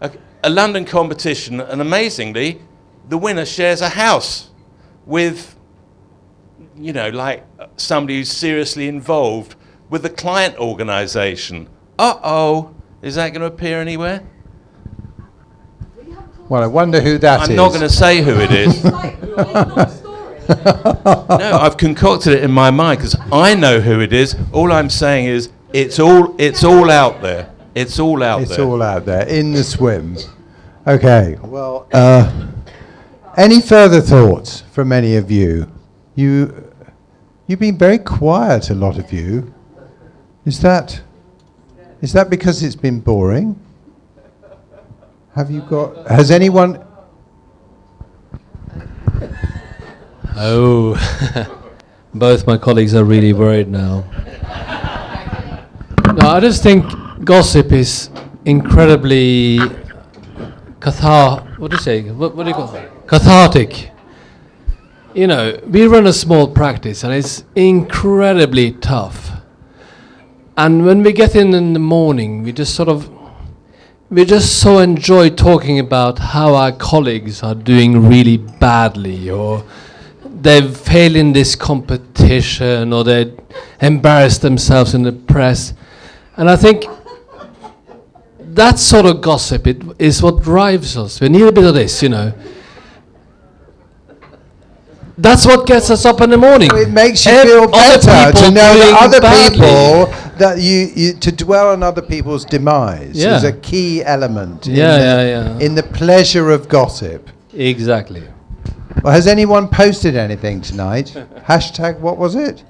a, a London competition, and amazingly, the winner shares a house with, you know, like uh, somebody who's seriously involved with the client organisation. Uh oh, is that going to appear anywhere? Well, I wonder who that I'm is. not going to say who it is. no, I've concocted it in my mind because I know who it is. All I'm saying is it's all it's all out there. It's all out there. It's there. all out there in the swim. Okay. Well, uh, any further thoughts from any of you? You, you've been very quiet, a lot of you. Is that, is that because it's been boring? Have you got? Has anyone? Oh, both my colleagues are really worried now. No, I just think gossip is incredibly cathar. What do you say? What, what do you call it? Cathartic. You know, we run a small practice and it's incredibly tough. And when we get in in the morning, we just sort of we just so enjoy talking about how our colleagues are doing really badly or they've failed in this competition or they embarrassed themselves in the press. And I think that sort of gossip it, is what drives us. We need a bit of this, you know. That's what gets us up in the morning. It makes you Ev- feel better to know that other badly. people that you, you to dwell on other people's demise is a key element. in Yeah, the, yeah, yeah. In the pleasure of gossip. Exactly. Well, has anyone posted anything tonight? Hashtag what was it?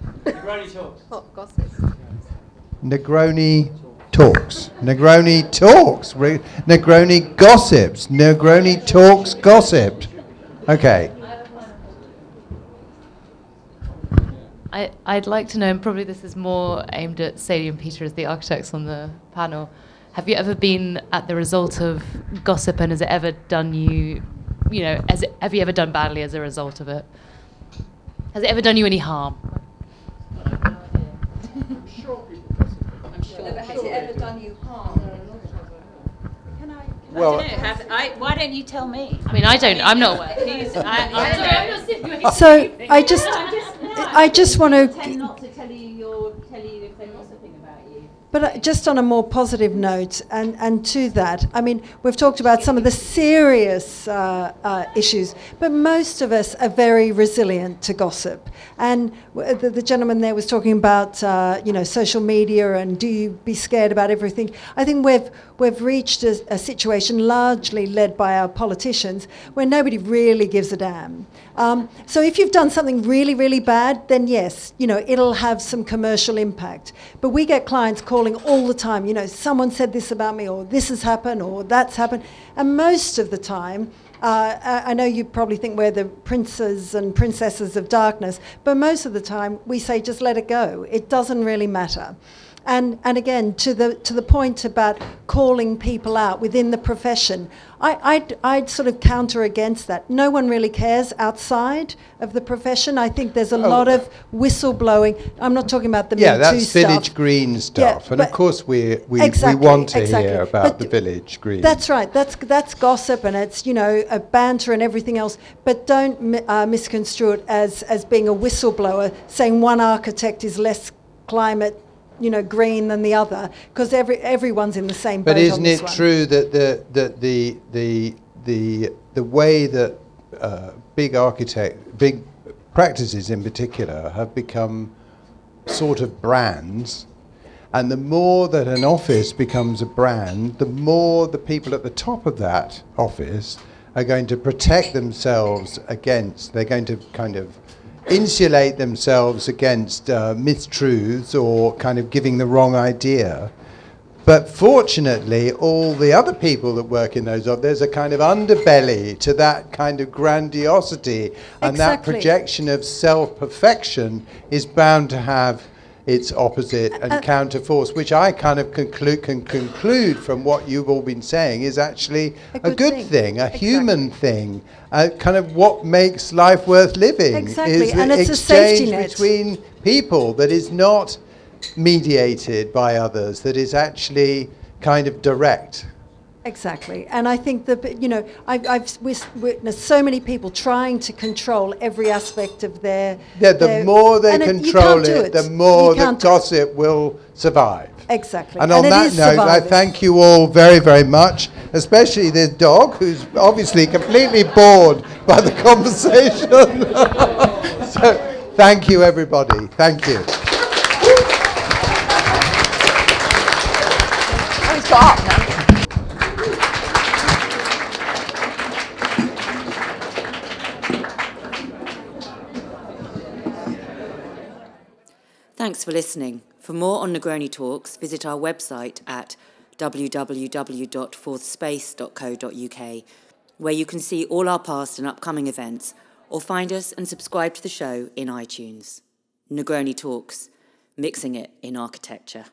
Negroni talks. Negroni talks. Re- Negroni gossips. Negroni talks gossiped. Okay. I, I'd like to know, and probably this is more aimed at Sadie and Peter as the architects on the panel. Have you ever been at the result of gossip, and has it ever done you, you know, has it, have you ever done badly as a result of it? Has it ever done you any harm? I'm sure people gossip. I'm sure. No, but has it ever done you harm? Well, I don't know, have, I, why don't you tell me? I mean, I don't. I'm not aware. Who's, I, I don't know. So I just, I just want to. not to tell you, you're, tell you if they're gossiping about you. But uh, just on a more positive note, and, and to that, I mean, we've talked about some of the serious uh, uh, issues, but most of us are very resilient to gossip. And w- the, the gentleman there was talking about, uh, you know, social media and do you be scared about everything? I think we've, we've reached a, a situation largely led by our politicians where nobody really gives a damn. Um, so if you've done something really, really bad, then yes, you know, it'll have some commercial impact. But we get clients calling all the time, you know, someone said this about me, or this has happened, or that's happened. And most of the time, uh, I I know you probably think we're the princes and princesses of darkness, but most of the time we say just let it go. It doesn't really matter. And, and again, to the, to the point about calling people out within the profession, I, I'd, I'd sort of counter against that. No one really cares outside of the profession. I think there's a lot of whistleblowing. I'm not talking about the Oh. yeah, Me Too that's stuff. village green stuff, yeah, and of course we we, Exactly, we want to exactly. hear about But the village green. That's right. That's that's gossip and it's you know a banter and everything else. But don't uh, misconstrue it as as being a whistleblower saying one architect is less climate you know green than the other because every everyone's in the same boat. But isn't it one. true that the that the the the the way that uh, big architect big practices in particular have become sort of brands, and the more that an office becomes a brand, the more the people at the top of that office are going to protect themselves against. They're going to kind of insulate themselves against uh, mistruths or kind of giving the wrong idea. But fortunately, all the other people that work in those, there's a kind of underbelly to that kind of grandiosity, and that projection of self perfection is bound to have its opposite and Uh, counterforce, which I kind of conclude, can conclude from what you've all been saying is actually A a good good, thing. thing, a human thing, uh, kind of what makes life worth living Exactly, and it's a safety exchange net. between people that is not mediated by others, that is actually kind of direct. Exactly, and I think that you know I've, I've witnessed so many people trying to control every aspect of their. Yeah, the their- more they control can't it, the more the gossip will survive. Exactly, And on it that is note, I thank you all very, very much, especially the dog, who's obviously completely bored by the conversation. so, thank you, everybody. Thank you. Oh, he's got up now. Thanks for listening. For more on Negroni Talks, visit our website at www.fourthspace.co.uk, where you can see all our past and upcoming events, or find us and subscribe to the show in iTunes. Negroni Talks, mixing it in architecture.